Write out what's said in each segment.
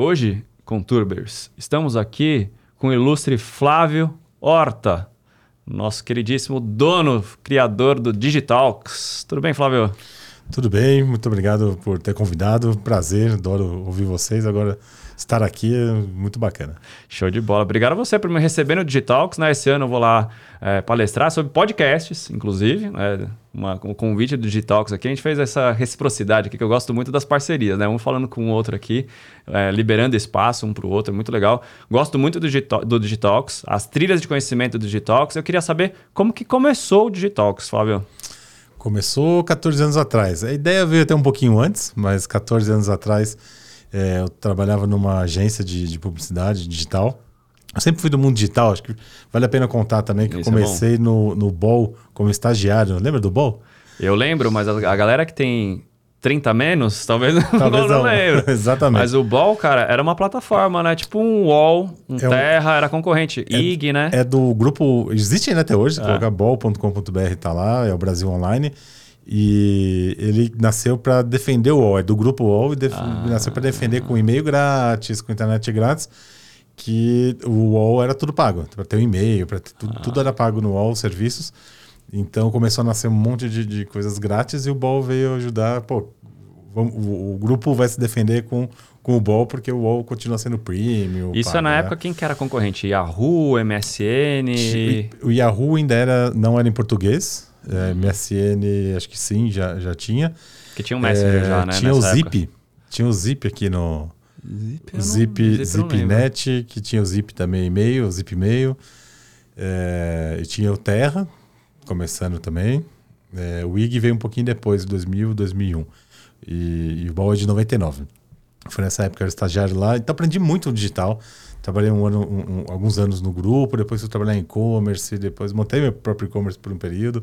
hoje, Conturbers, estamos aqui com o ilustre Flávio Horta, nosso queridíssimo dono, criador do Digitalks. Tudo bem, Flávio? Tudo bem, muito obrigado por ter convidado. Prazer, adoro ouvir vocês. Agora, estar aqui é muito bacana. Show de bola. Obrigado a você por me receber no Digitalks. Né? Esse ano eu vou lá é, palestrar sobre podcasts, inclusive. Né? Uma, um convite do Digitalks aqui. A gente fez essa reciprocidade aqui, que eu gosto muito das parcerias. Né? Um falando com o outro aqui, é, liberando espaço um para o outro. É muito legal. Gosto muito do, Digital, do Digitalks, as trilhas de conhecimento do Digitalks. Eu queria saber como que começou o Digitalks, Flávio. Começou 14 anos atrás. A ideia veio até um pouquinho antes, mas 14 anos atrás é, eu trabalhava numa agência de, de, publicidade digital. Eu sempre fui do mundo digital, acho que vale a pena contar também que Isso eu é comecei é no, no BOL como estagiário. Lembra do BOL? Eu lembro, mas a, a galera que tem 30 menos, talvez, talvez não, não lembro. Exatamente. Mas o Ball, cara, era uma plataforma, né? Tipo um Wall, um é Terra, um, era concorrente. É, IG, né? É do grupo. Existe ainda até hoje, se é. colocar ball.com.br, tá lá, é o Brasil Online. E ele nasceu para defender o UOL, é do grupo UOL, e def... ah, nasceu para defender com e-mail grátis, com internet grátis, que o UOL era tudo pago, para ter um e-mail, para tudo, ah. tudo era pago no UOL, serviços. Então começou a nascer um monte de, de coisas grátis e o Ball veio ajudar. Pô, vamos, o, o, grupo vai se defender com, com o Ball porque o Ball continua sendo premium. Isso é na época quem que era concorrente? Yahoo, MSN? O, o Yahoo ainda era, não era em português. É, MSN, acho que sim, já, já tinha. Que tinha um Messenger é, já, né? Tinha o Zip. Época. Tinha o Zip aqui no. Zip, Zip, Zipnet, que tinha o Zip também e-mail, o Zip e-mail. É, e tinha o Terra, começando também. É, o IG veio um pouquinho depois, 2000, 2001. E, e o Ball é de 99. Foi nessa época, eu era estagiário lá. Então aprendi muito digital. Trabalhei um ano, um, um, alguns anos no grupo, depois fui trabalhar em e-commerce, depois montei meu próprio e-commerce por um período.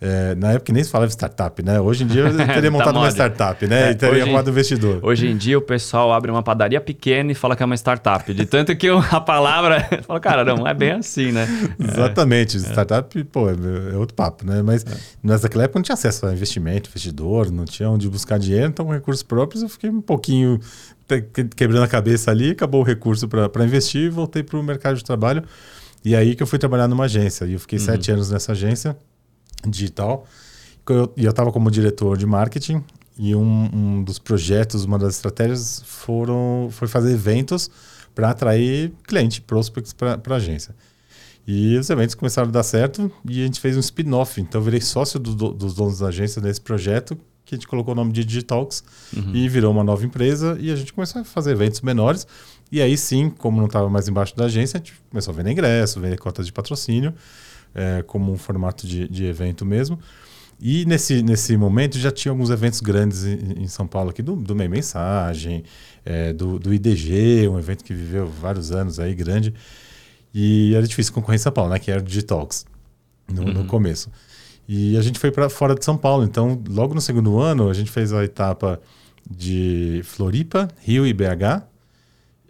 É, na época nem se falava startup, né? Hoje em dia eu teria tá montado tá uma startup, né? É, e teria arrumado investidor. Hoje em dia o pessoal abre uma padaria pequena e fala que é uma startup. De tanto que a palavra. fala, cara, não, é bem assim, né? Exatamente. É. Startup, pô, é, é outro papo, né? Mas é. naquela época não tinha acesso a investimento, investidor, não tinha onde buscar dinheiro, então com recursos próprios eu fiquei um pouquinho quebrando a cabeça ali, acabou o recurso para investir e voltei para o mercado de trabalho. E aí que eu fui trabalhar numa agência. E eu fiquei uhum. sete anos nessa agência digital. E eu estava como diretor de marketing. E um, um, dos projetos, uma das estratégias foram, foi fazer eventos para atrair cliente, prospects para a agência. E os eventos começaram a dar certo e a gente fez um spin-off. Então eu virei sócio do, do, dos donos da agência nesse projeto, que a gente colocou o nome de Digitalks uhum. e virou uma nova empresa e a gente começou a fazer eventos menores. E aí sim, como não estava mais embaixo da agência, a gente começou a vender ingresso, vender cotas de patrocínio, é, como um formato de, de evento mesmo. E nesse, nesse momento já tinha alguns eventos grandes em, em São Paulo aqui, do, do Meio Mensagem, é, do, do IDG, um evento que viveu vários anos aí, grande. E era difícil concorrer em São Paulo, né? Que era o Digitalks no, uhum. no começo. E a gente foi para fora de São Paulo. Então, logo no segundo ano, a gente fez a etapa de Floripa, Rio e BH,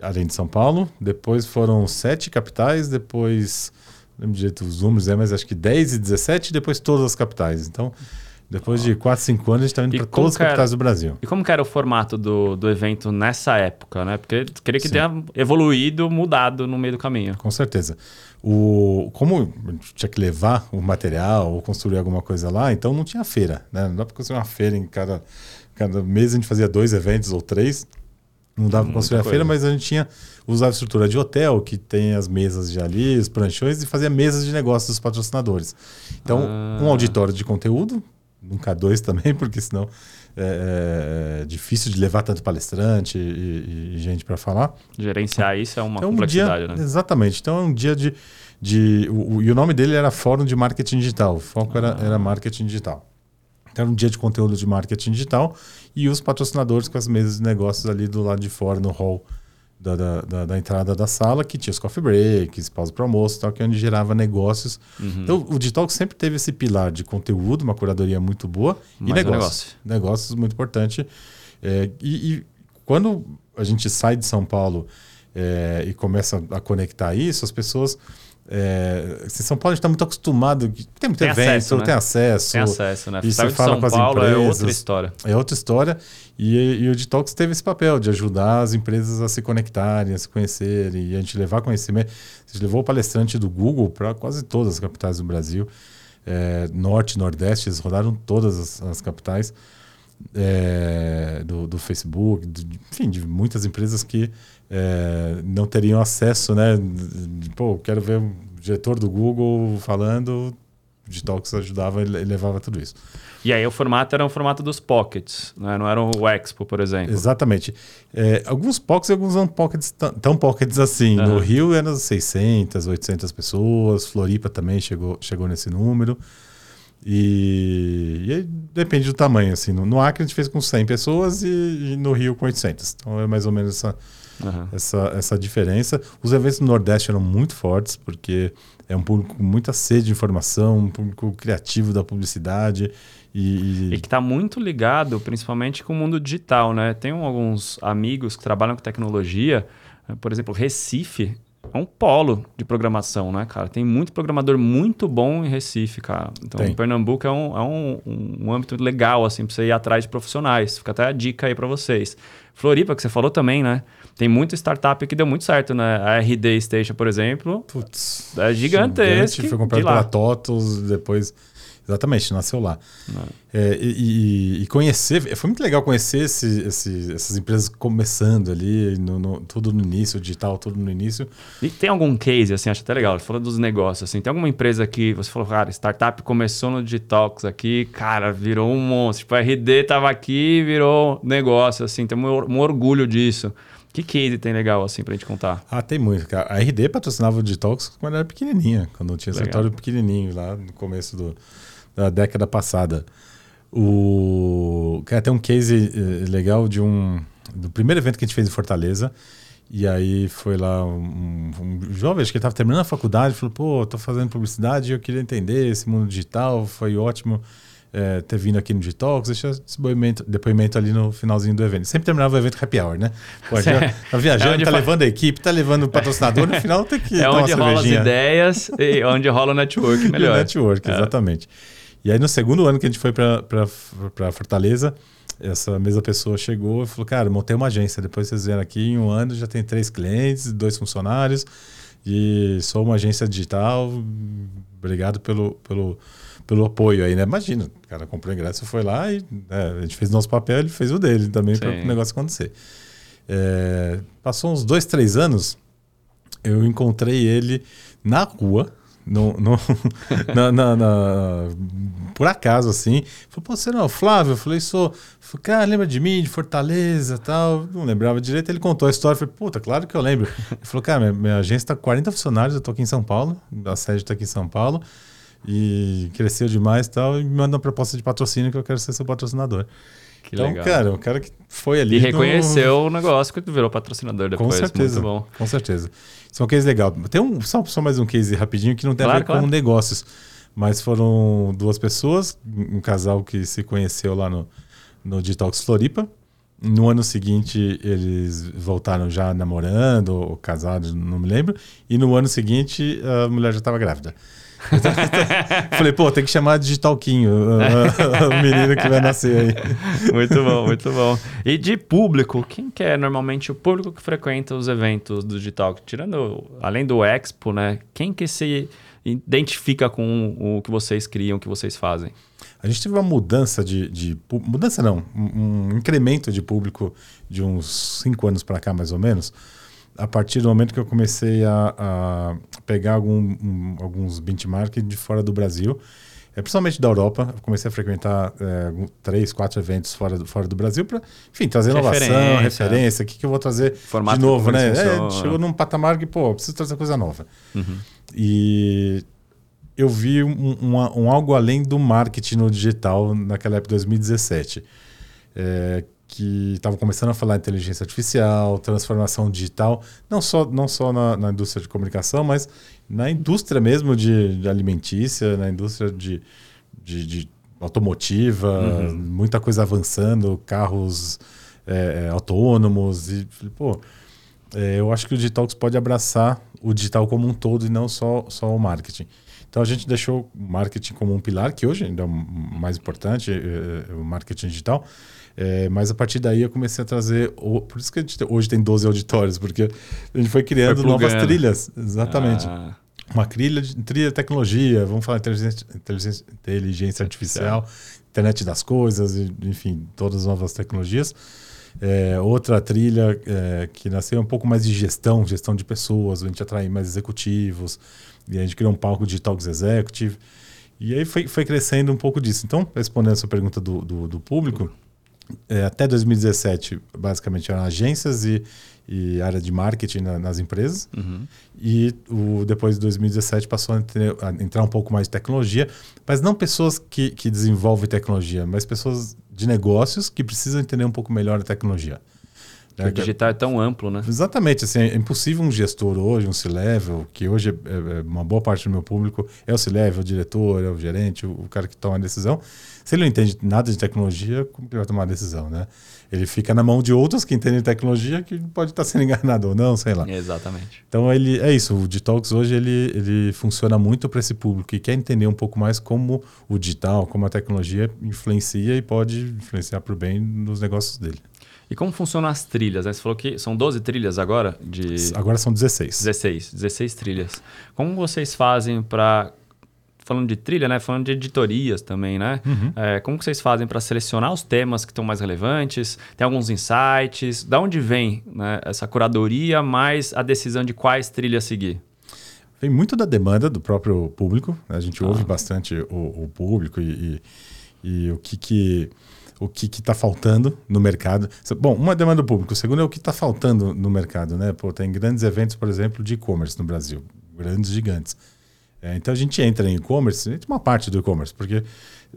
além de São Paulo. Depois foram sete capitais, depois, não lembro direito os números, é, mas acho que 10 e 17, depois todas as capitais. Então, depois de 4, 5 anos, a gente está indo para todas as capitais do Brasil. E como era o formato do, do evento nessa época, né? Porque queria que Sim. tenha evoluído, mudado no meio do caminho. Com certeza. O, como tinha que levar o material ou construir alguma coisa lá, então não tinha feira. Né? Não dá para construir uma feira em cada, cada mês, a gente fazia dois eventos ou três. Não dava para construir a feira, mas a gente tinha usava a estrutura de hotel, que tem as mesas de ali, os pranchões, e fazia mesas de negócios dos patrocinadores. Então, ah. um auditório de conteúdo, um K2 também, porque senão é, é, é difícil de levar tanto palestrante e, e gente para falar. Gerenciar isso é uma então, complexidade, um dia, né? Exatamente. Então é um dia de. de o, o, e o nome dele era Fórum de Marketing Digital. O foco ah. era, era marketing digital. Então, era um dia de conteúdo de marketing digital e os patrocinadores com as mesas de negócios ali do lado de fora, no hall da, da, da, entrada da sala, que tinha os coffee breaks, pausa para almoço, tal, que é onde gerava negócios. Uhum. Então, o Digital sempre teve esse pilar de conteúdo, uma curadoria muito boa, Mais e negócios. Negócio. Negócios muito importante. É, e, e, quando a gente sai de São Paulo é, e começa a conectar isso, as pessoas É, assim, São Paulo está muito acostumado, tem muito Tem evento, acesso, né? tem acesso. Tem acesso, né? E você fala São com as Paulo é outra empresas. história. É outra história. E, e o Detox teve esse papel de ajudar as empresas a se conectarem, a se conhecerem e a gente levar conhecimento. A gente levou o palestrante do Google para quase todas as capitais do Brasil. É, norte, Nordeste, eles rodaram todas as, as capitais é, do, do Facebook, do- enfim, de muitas empresas que é, não teriam acesso, né? De, pô, quero ver o diretor do Google falando, o Detox ajudava e le- levava tudo isso. E aí o formato era o formato dos pockets, né? não era o Expo, por exemplo. Exatamente. É, alguns pockets e alguns não pockets tão, pockets assim. No Aham. Rio eram 600, 800 pessoas. Floripa também chegou, chegou nesse número. E, e aí depende do tamanho. Assim. No, no Acre a gente fez com 100 pessoas e, e no Rio com 800. Então é mais ou menos essa, Aham. essa, essa diferença. Os eventos no Nordeste eram muito fortes, porque é um público com muita sede de informação, um público criativo da publicidade. E, E que está muito ligado, principalmente com o mundo digital, né? Tenho alguns amigos que trabalham com tecnologia, por exemplo, Recife é um polo de programação, né, cara? Tem muito programador muito bom em Recife, cara. Então, Tem. Pernambuco é, um, é um, um âmbito legal, assim, para você ir atrás de profissionais. Fica até a dica aí para vocês. Floripa, que você falou também, né? Tem muita startup que deu muito certo, né? A RD Station, por exemplo, Putz, é gigantesco. Gigante, foi lá. pela TOTOS, depois. Exatamente, nasceu lá. Não. É, e, e- e conhecer, foi muito legal conhecer esse- esse- essas empresas começando ali, no, no- tudo no início, digital, tudo no início. E tem algum case, assim, acho até legal, falando dos negócios, assim, tem alguma empresa que você falou, cara, startup começou no Digitalks aqui, cara, virou um monstro. Tipo, a RD tava aqui virou negócio, assim, tem um, um orgulho disso. Que case tem legal, assim, pra gente contar? Ah, tem muito, cara. A RD patrocinava o Detox quando era pequenininha, quando tinha Legal. escritório pequenininho lá no começo do- da década passada. O cara tem um case eh, legal de um do primeiro evento que a gente fez em Fortaleza. E aí foi lá um, um jovem, acho que ele estava terminando a faculdade, falou: pô, tô fazendo publicidade e eu queria entender esse mundo digital. Foi ótimo eh, ter vindo aqui no Digitalks, deixa esse depoimento, depoimento ali no finalzinho do evento. Sempre terminava o evento happy hour, né? Pô, já, tá viajando, É tá fa- levando a equipe, tá levando o patrocinador, no final tem que é onde rola as ideias e onde rola o network E o melhor. network, É. E aí, no segundo ano que a gente foi para Fortaleza, essa mesma pessoa chegou e falou: Cara, montei uma agência. Depois vocês vieram aqui, em um ano já tem três clientes, dois funcionários, e sou uma agência digital. Obrigado pelo, pelo, pelo apoio aí, né? Imagina, o cara comprou ingresso, foi lá e né, a gente fez nosso papel, ele fez o dele também para o negócio acontecer. É, passou uns dois, três anos, eu encontrei ele na rua, no, no- na, na- na- por acaso, assim. Falei, pô, você não é o Flávio? Eu falei, sou. Falei, cara, lembra de mim, de Fortaleza tal? Não lembrava direito. Ele contou a história. Falei, puta, claro que eu lembro. Ele falou, cara, minha, minha agência está com 40 funcionários, eu tô aqui em São Paulo, a sede está aqui em São Paulo. E cresceu demais tal, e me manda uma proposta de patrocínio que eu quero ser seu patrocinador. Que então, legal. cara, o cara que foi ali. e no- reconheceu o negócio que virou patrocinador com depois. certeza. Muito bom. Com certeza. Isso é um case legal. Tem um, só, só mais um case rapidinho que não tem a Claro, ver claro. com negócios. Mas foram duas pessoas, um casal que se conheceu lá no, no Detox Floripa. No ano seguinte, eles voltaram já namorando ou casados, não me lembro. E no ano seguinte, a mulher já estava grávida. Falei, pô, tem que chamar de Digitalquinho, o menino que vai nascer aí. Muito bom, muito bom. E de público, quem que é normalmente o público que frequenta os eventos do Digital? Tirando, além do Expo, né? Quem que se identifica com o que vocês criam, o que vocês fazem? A gente teve uma mudança de. de mudança não, um, um incremento de público de uns cinco anos para cá, mais ou menos, a partir do momento que eu comecei a, a pegar algum, um- alguns benchmarks de fora do Brasil, é, principalmente da Europa. Eu comecei a frequentar é, três, quatro eventos fora do, fora do Brasil para, enfim, trazer inovação, Referência. referência, o que, que eu vou trazer Formato de novo, né? É, funcionam. chegou num patamar que, pô, preciso trazer coisa nova. Uhum. E eu vi um, um- um algo além do marketing no digital naquela época, 2017. É, que estavam começando a falar inteligência artificial, transformação digital, não só, não só na, na indústria de comunicação, mas na indústria mesmo de, de alimentícia, na indústria de, de, de automotiva, Uhum. muita coisa avançando, carros é, é, autônomos. E pô, é, eu acho que o Digitalks pode abraçar o digital como um todo e não só, só o marketing. Então a gente deixou o marketing como um pilar, que hoje ainda é o mais importante, é, o marketing digital. É, mas a partir daí eu comecei a trazer. Por isso que a gente hoje tem 12 auditórios, porque a gente foi criando foi novas trilhas. Exatamente. Ah. Uma trilha de, trilha de tecnologia, vamos falar inteligência, inteligência, inteligência artificial, artificial, internet das coisas, enfim, todas as novas tecnologias. É, outra trilha é, que nasceu um pouco mais de gestão, gestão de pessoas, a gente atrai mais executivos, e a gente criou um palco de Talks Executive. E aí foi, foi crescendo um pouco disso. Então, respondendo essa pergunta do, do, do público, é, até 2017, basicamente eram agências e, e área de marketing na, nas empresas. Uhum. E o, depois de 2017 passou a, a, entrar um pouco mais de tecnologia, mas não pessoas que, que desenvolvem tecnologia, mas pessoas de negócios que precisam entender um pouco melhor a tecnologia. O digital é tão amplo, né? Exatamente. Assim, é impossível um gestor hoje, um C-Level, que hoje é, é, é, uma boa parte do meu público é o C-Level, o diretor, é o gerente, o, o, cara que toma a decisão. Se ele não entende nada de tecnologia, como que ele vai tomar a decisão, né? Ele fica na mão de outros que entendem tecnologia, que pode estar sendo enganado ou não, sei lá. Exatamente. Então, ele, é isso. O Digitalks hoje, ele, ele funciona muito para esse público que quer entender um pouco mais como o digital, como a tecnologia influencia e pode influenciar para o bem nos negócios dele. E como funcionam as trilhas? Né? Você falou que são 12 trilhas agora? De... Agora são 16. 16, 16 trilhas. Como vocês fazem para falando de trilha, né? Falando de editorias também, né? Uhum. É, como vocês fazem para selecionar os temas que estão mais relevantes? Tem alguns insights? Da onde vem né, essa curadoria mais a decisão de quais trilhas seguir? Vem muito da demanda do próprio público. Né? A gente ah. ouve bastante o, o público e, e, e, o que, que o que está faltando no mercado. Bom, uma demanda do público. O segundo é o que está faltando no mercado, né? Pô, tem grandes eventos, por exemplo, de e-commerce no Brasil, grandes gigantes. É, então a gente entra em e-commerce, uma parte do e-commerce, porque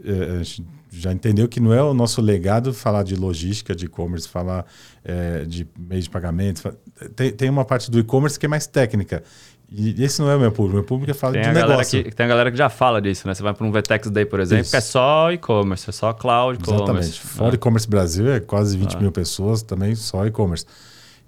é, a gente já entendeu que não é o nosso legado falar de logística de e-commerce, falar é, de meio de pagamento. Tem, tem uma parte do e-commerce que é mais técnica. E esse não é o meu público. Meu público é fala tem de negócio. Que, tem a galera que já fala disso, né? Você vai para um Vetex Day, por exemplo, Isso. é só e-commerce, é só cloud e-commerce. Exatamente. Fora ah. e-commerce Brasil é quase 20 ah. mil pessoas, também só e-commerce.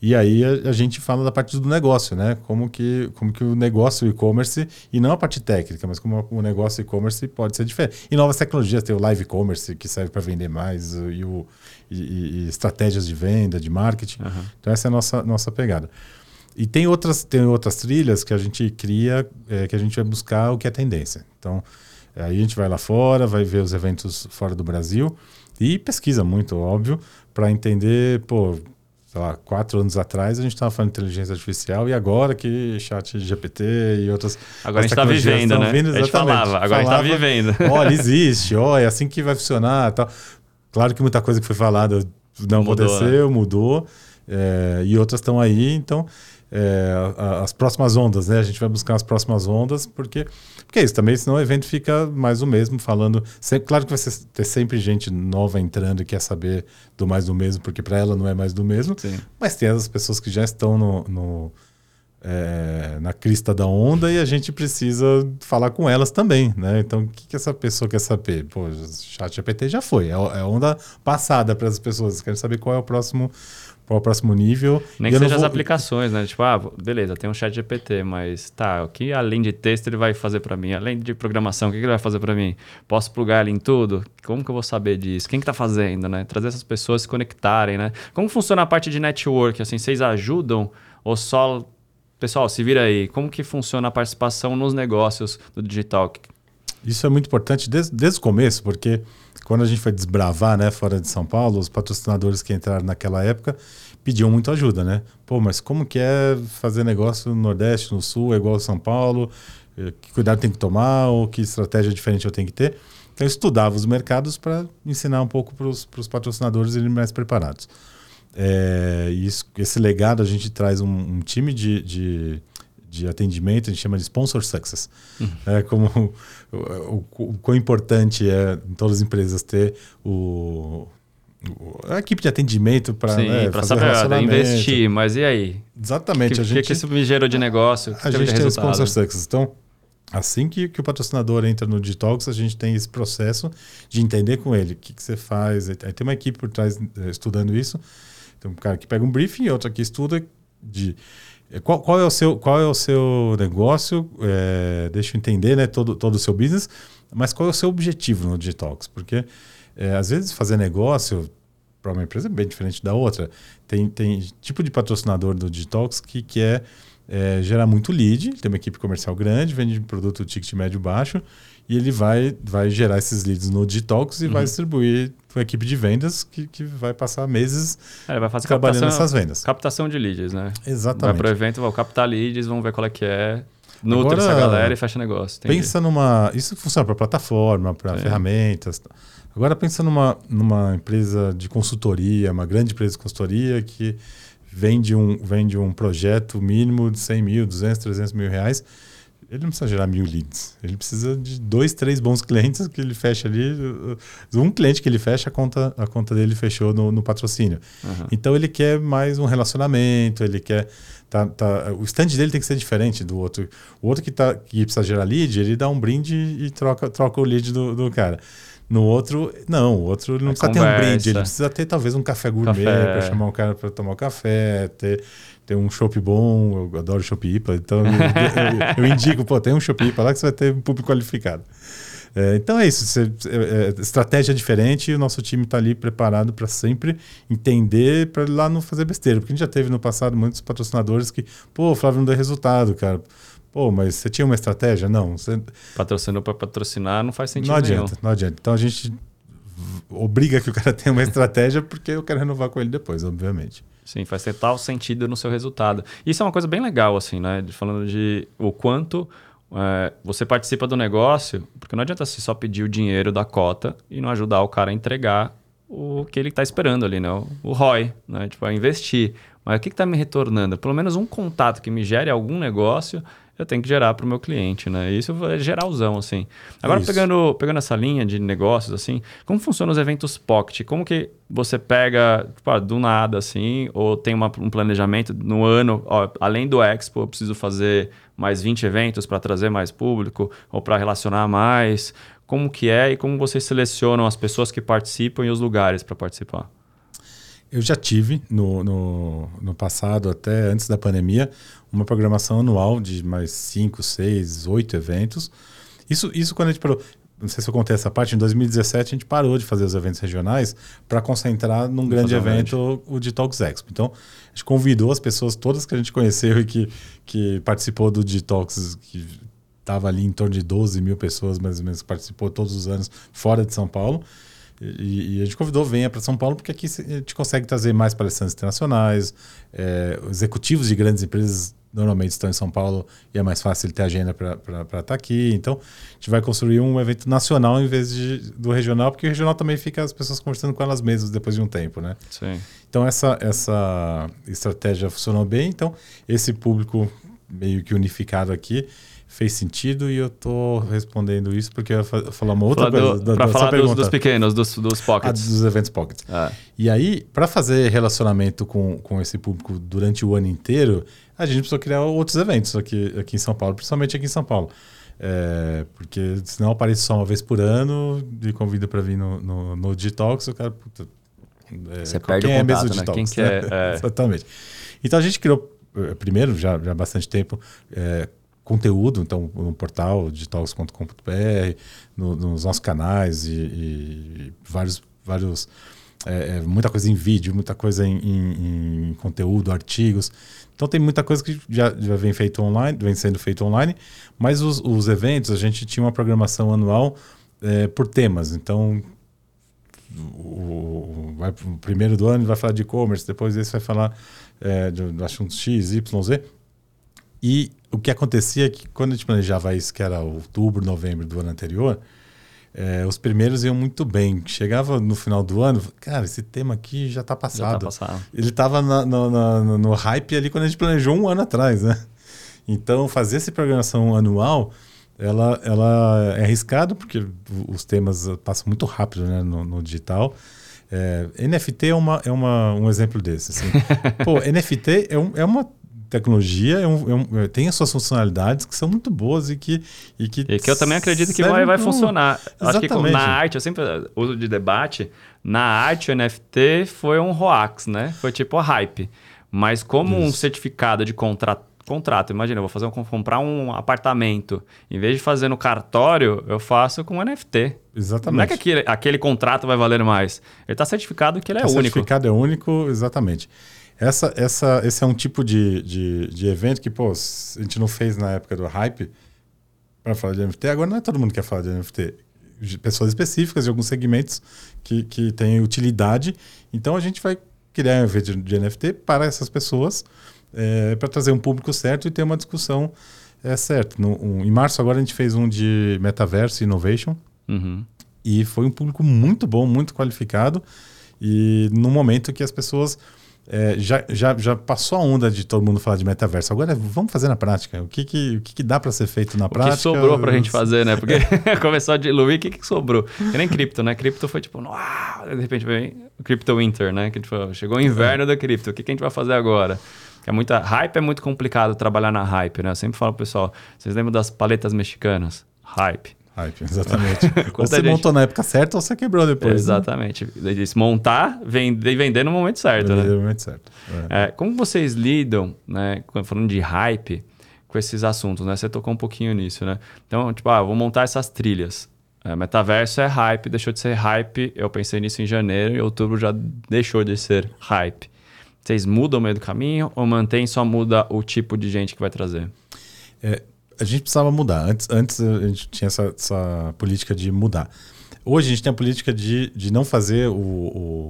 E aí a, a, gente fala da parte do negócio, né? Como que, como que o negócio e-commerce, e não a parte técnica, mas como o negócio e-commerce pode ser diferente. E novas tecnologias, tem o live e-commerce, que serve para vender mais, e, o, e, e, estratégias de venda, de marketing. Uhum. Então essa é a nossa, nossa pegada. E tem outras, tem outras trilhas que a gente cria, é, que a gente vai buscar o que é tendência. Então, aí a gente vai lá fora, vai ver os eventos fora do Brasil e pesquisa muito, óbvio, para entender, pô, sei lá, quatro anos atrás a gente estava falando de inteligência artificial e agora que chat GPT e outras. Agora a gente está vivendo, né? Vindo, a gente falava, agora falava, a gente está vivendo. Olha, existe, olha, é assim que vai funcionar tal. Claro que muita coisa que foi falada não mudou, aconteceu, né? mudou, é, e outras estão aí, então é, as próximas ondas, né? A gente vai buscar as próximas ondas, porque, porque é isso também, senão o evento fica mais o mesmo, falando. Sempre, claro que vai ter sempre gente nova entrando e quer saber do mais do mesmo, porque para ela não é mais do mesmo. Sim. Mas tem as pessoas que já estão no, no é, na crista da onda e a gente precisa falar com elas também, né? Então, o que, que essa pessoa quer saber? Pô, chat GPT já foi, é, é a onda passada para as pessoas, querem saber qual é o próximo para o próximo nível. Nem que seja vou... as aplicações, né? Tipo, ah, beleza, tem um chat GPT, mas tá, o que além de texto ele vai fazer para mim? Além de programação, o que ele vai fazer para mim? Posso plugar ele em tudo? Como que eu vou saber disso? Quem que tá fazendo, né? Trazer essas pessoas se conectarem, né? Como funciona a parte de network? Assim, vocês ajudam ou só... Pessoal, se vira aí. Como que funciona a participação nos negócios do digital? Isso é muito importante desde, desde o começo, porque quando a gente foi desbravar, né, fora de São Paulo, os patrocinadores que entraram naquela época pediam muito ajuda, né? Pô, mas como que é fazer negócio no Nordeste, no Sul, é igual São Paulo? Eh, que cuidado tem que tomar ou que estratégia diferente eu tenho que ter? Então, eu estudava os mercados para ensinar um pouco para os patrocinadores irem mais preparados. É, isso, esse legado a gente traz um, um time de, de de atendimento, a gente chama de sponsor success. Uhum. É como o, o, o, quão importante é em todas as empresas ter o, a equipe de atendimento para né, para saber investir, mas e aí? Exatamente. O que, a gente, que, que isso me gerou de negócio? A gente tem o sponsor success. Então, assim que, que o patrocinador entra no Digitalks, a gente tem esse processo de entender com ele o que, que você faz. Aí tem uma equipe por trás eh, estudando isso. Tem um cara que pega um briefing, outro que estuda de qual, qual, é o seu, qual é o seu negócio? É, deixa eu entender né, todo, todo o seu business, mas qual é o seu objetivo no Digitalks? Porque é, às vezes fazer negócio para uma empresa é bem diferente da outra. Tem, tem tipo de patrocinador do Digitalks que quer é, gerar muito lead, tem uma equipe comercial grande, vende produto ticket médio baixo, e ele vai, vai gerar esses leads no Detox e uhum. vai distribuir para a equipe de vendas que, que vai passar meses é, vai fazer trabalhando nessas vendas. Captação de leads, né? Exatamente. Vai para o evento, vai captar leads, vamos ver qual é que é. Nutre Agora, essa galera e fecha negócio. Entendi. Pensa numa. Isso funciona para plataforma, para ferramentas. Agora pensa numa, numa empresa de consultoria, uma grande empresa de consultoria que vende um, vende um projeto mínimo de 100 mil, 200, 300 mil reais ele não precisa gerar mil leads. Ele precisa de dois, três bons clientes que ele fecha ali. Um cliente que ele fecha, a conta, a conta dele fechou no, no patrocínio. Uhum. Então ele quer mais um relacionamento, ele quer. Tá, tá, o stand dele tem que ser diferente do outro. O outro que, tá, que precisa gerar lead, ele dá um brinde e troca, troca o lead do, do cara. No outro, não, o outro não é precisa conversa. ter um brinde, ele precisa ter talvez um café gourmet para chamar um cara para tomar um café, ter, ter um chopp bom, eu adoro chopp IPA, então eu, eu, eu, indico, pô, tem um chopp IPA lá que você vai ter um público qualificado. É, então é isso, você, é, é, estratégia diferente e o nosso time está ali preparado para sempre entender, para lá não fazer besteira, porque a gente já teve no passado muitos patrocinadores que, pô, o Flávio não deu resultado, cara. Pô, mas você tinha uma estratégia? Não. Você... Patrocinou para patrocinar não faz sentido Não adianta, nenhum. não adianta. Então a gente obriga que o cara tenha uma estratégia porque eu quero renovar com ele depois, obviamente. Sim, faz total sentido no seu resultado. Isso é uma coisa bem legal, assim, né? Falando de o quanto é, você participa do negócio, porque não adianta você só pedir o dinheiro da cota e não ajudar o cara a entregar o que ele está esperando ali, né? O ROI, né? Tipo, a investir. Mas o que está me retornando? Pelo menos um contato que me gere algum negócio eu tenho que gerar para o meu cliente, né? Isso é geralzão, assim. Agora, pegando, pegando essa linha de negócios, assim, como funcionam os eventos Pocket? Como que você pega, tipo, ah, do nada, assim, ou tem uma, um planejamento no ano, ó, além do Expo, eu preciso fazer mais 20 eventos para trazer mais público ou para relacionar mais? Como que é e como vocês selecionam as pessoas que participam e os lugares para participar? Eu já tive no, no, no, passado, até antes da pandemia, uma programação anual de mais 5, 6, 8 eventos. Isso, isso quando a gente parou. Não sei se eu contei essa parte, em 2017 a gente parou de fazer os eventos regionais para concentrar num grande evento, o Detox Expo. Então, a gente convidou as pessoas todas que a gente conheceu e que, que participou do Detox, que estava ali em torno de 12 mil pessoas mais ou menos, que participou todos os anos fora de São Paulo. E, e, a gente convidou, venha para São Paulo, porque aqui a gente consegue trazer mais palestrantes internacionais, é, executivos de grandes empresas normalmente estão em São Paulo e é mais fácil ter agenda para estar tá aqui. Então, a gente vai construir um evento nacional em vez de, do regional, porque o regional também fica as pessoas conversando com elas mesmas depois de um tempo, né? Sim. Então, essa, essa estratégia funcionou bem. Então, esse público meio que unificado aqui fez sentido e eu tô respondendo isso porque eu ia falar uma outra falar coisa. Para falar dos, dos, pequenos, dos, dos pockets. Ah, dos eventos pockets. Ah. E aí, para fazer relacionamento com, com esse público durante o ano inteiro, a gente precisou criar outros eventos aqui, aqui em São Paulo, principalmente aqui em São Paulo. É, porque senão aparece só uma vez por ano e convida para vir no, no, no Detox, o cara, puta, é, Você perde o contato, é né? Detox, quem que é, é... Exatamente. Então a gente criou, eh, primeiro, já, já há bastante tempo, é, conteúdo, então no portal digitalks.com.br, no, nos nossos canais e, e vários, vários é, é, muita coisa em vídeo, muita coisa em, em, em, conteúdo, artigos. Então tem muita coisa que já, já vem feito online, vem sendo feito online, mas os, os eventos a gente tinha uma programação anual é, por temas. Então o, vai, o primeiro do ano vai falar de e-commerce, depois esse vai falar é, de, de assuntos X, Y, Z. E o que acontecia é que quando a gente planejava isso, que era outubro, novembro do ano anterior, é, os primeiros iam muito bem. Chegava no final do ano, cara, esse tema aqui já está passado. Já tá passado. Ele estava no, no, no, hype ali quando a gente planejou um ano atrás, né? Então, fazer essa programação anual, ela, ela é arriscado, porque os temas passam muito rápido né, no, no digital. É, NFT é, uma, é uma, um exemplo desse. Assim. Pô, NFT é, um, é uma tecnologia é um, é um, é, tem as suas funcionalidades que são muito boas e que. E que, e que eu também acredito que vai, vai funcionar. Acho que na arte, eu sempre uso de debate, na arte o NFT foi um hoax, né? Foi tipo a hype. Mas como Isso. um certificado de contrato contrato. Imagina, eu vou fazer um, comprar um apartamento. Em vez de fazer no cartório, eu faço com NFT. Exatamente. Não é que aquele, aquele contrato vai valer mais. Ele está certificado que ele é tá único. certificado é único, exatamente. Essa, essa, esse é um tipo de, de, de evento que, pô, a gente não fez na época do hype para falar de NFT. Agora não é todo mundo que quer falar de NFT. Pessoas específicas de alguns segmentos que, que têm utilidade. Então a gente vai criar um evento de, de NFT para essas pessoas é, para trazer um público certo e ter uma discussão é, certa. No, um, em março agora a gente fez um de metaverso innovation uhum. e foi um público muito bom, muito qualificado e no momento que as pessoas é, já, já, já passou a onda de todo mundo falar de metaverso. Agora vamos fazer na prática. O que, que, o que, que dá para ser feito na o prática? O que sobrou para a gente fazer, né? Porque começou a diluir, o que, que sobrou? Que nem cripto, né? Cripto foi tipo, de repente vem o Crypto Winter, né? Que tipo, chegou o inverno da cripto. O que, que a gente vai fazer agora? É muita hype é muito complicado trabalhar na hype, né? Eu sempre falo pro pessoal, vocês lembram das paletas mexicanas? Hype. Hype, exatamente. ou você gente... montou na época certa ou você quebrou depois. Né? Exatamente. Né? montar vender, e vender no momento certo, vender né? no momento certo. É. É, como vocês lidam, né? Falando de hype, com esses assuntos, né? Você tocou um pouquinho nisso, né? Então, tipo, ah, vou montar essas trilhas. É, metaverso é hype, deixou de ser hype. Eu pensei nisso em janeiro e outubro já deixou de ser hype. Vocês mudam o meio do caminho ou mantém só muda o tipo de gente que vai trazer? É, a gente precisava mudar. Antes, antes a gente tinha essa, essa, política de mudar. Hoje a gente tem a política de, de não fazer o,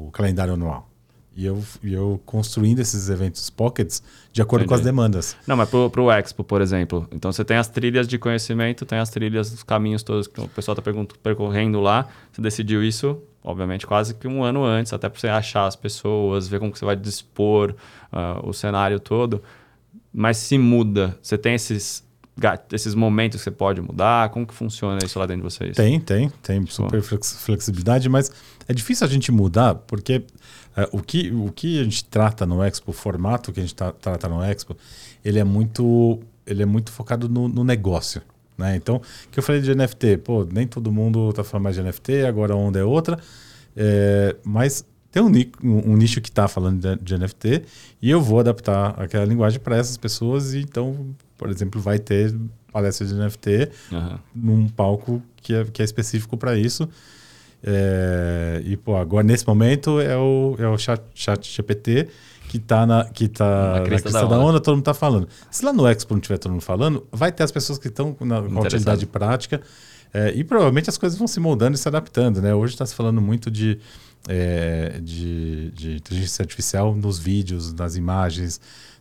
o calendário anual. E eu, eu construindo esses eventos pockets de acordo Entendi. com as demandas. Não, mas pro, pro Expo, por exemplo. Então você tem as trilhas de conhecimento, tem as trilhas, os caminhos todos que o pessoal está percorrendo lá. Você decidiu isso obviamente, quase que um ano antes, até para você achar as pessoas, ver como que você vai dispor uh, o cenário todo. Mas se muda, você tem esses, esses momentos que você pode mudar? Como que funciona isso lá dentro de vocês? Tem, tem. Tem super flexibilidade, mas é difícil a gente mudar porque uh, o, que, o que a gente trata no Expo, o formato que a gente tra trata no Expo, ele é muito, ele é muito focado no, no negócio. Né? Então, que eu falei de NFT, pô, nem todo mundo está falando mais de NFT, agora a onda é outra, é, mas tem um, um, nicho que está falando de, de, NFT e eu vou adaptar aquela linguagem para essas pessoas e então, por exemplo, vai ter palestra de NFT uhum. num palco que é, que é específico para isso. É, e, pô, agora nesse momento é o, é o chat, chat GPT que tá na, que tá na crista, crista da, onda. da, onda. todo mundo tá falando. Se lá no Expo não tiver todo mundo falando, vai ter as pessoas que estão na utilidade prática. É, e provavelmente as coisas vão se moldando e se adaptando, né? Hoje está se falando muito de, é, de, de, inteligência artificial nos vídeos, nas imagens.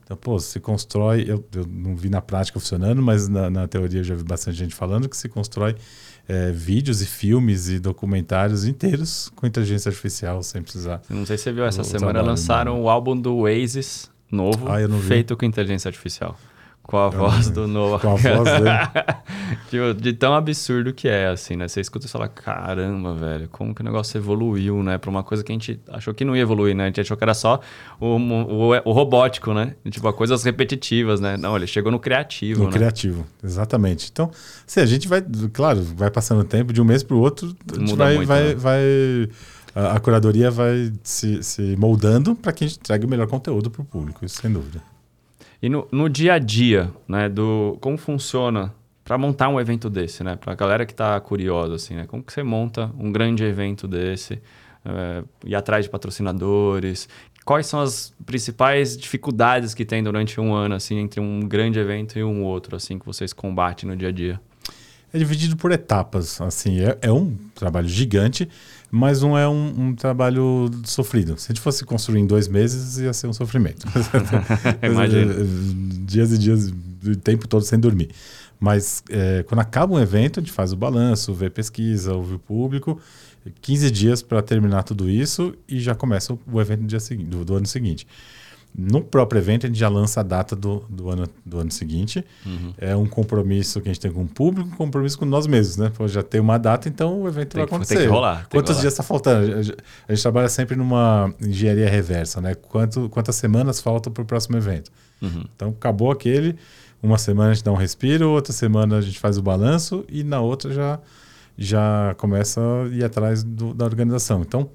Então, pô, se constrói, eu, eu não vi na prática funcionando, mas na, na teoria eu já vi bastante gente falando que se constrói é, vídeos e filmes e documentários inteiros com inteligência artificial, sem precisar. Não sei se você viu, essa semana lançaram o álbum do Oasis novo, ah, feito com inteligência artificial. Com a voz do Noah. Com a voz dele. tipo, de tão absurdo que é, assim, né? Você escuta e fala, caramba, velho, como que o negócio evoluiu, né? Pra uma coisa que a gente achou que não ia evoluir, né? A gente achou que era só o, o, o robótico, né? Tipo, coisas repetitivas, né? Não, ele chegou no criativo, No né? criativo, exatamente. Então, se a gente vai, claro, vai passando o tempo de um mês pro outro, a gente Muda vai, muito, vai, né? vai a, curadoria vai se, se moldando para que a gente entregue o melhor conteúdo para o público, isso sem dúvida. E no, no dia a dia, né, do como funciona para montar um evento desse, né? Para a galera que está curiosa, assim, né? Como que você monta um grande evento desse? É, ir atrás de patrocinadores? Quais são as principais dificuldades que tem durante um ano, assim, entre um grande evento e um outro, assim, que vocês combatem no dia a dia? É dividido por etapas, assim, é, é um trabalho gigante, mas não é um, um, trabalho sofrido. Se a gente fosse construir em dois meses, ia ser um sofrimento. Imagina. dias e dias, o tempo todo sem dormir. Mas é, quando acaba um evento, a gente faz o balanço, vê pesquisa, ouve o público. 15 dias para terminar tudo isso e já começa o evento do, dia seguinte, do, do ano seguinte. No próprio evento, a gente já lança a data do, do, ano, do ano seguinte. Uhum. É um compromisso que a gente tem com o público, um compromisso com nós mesmos, né? Pô, já tem uma data, então o evento tem vai que, acontecer. Tem que rolar. Quantos que dias está faltando? A gente trabalha sempre numa engenharia reversa, né? Quanto, quantas semanas faltam para o próximo evento? Uhum. Então, acabou aquele, uma semana a gente dá um respiro, outra semana a gente faz o balanço e na outra já, já começa a ir atrás do, da organização. Então,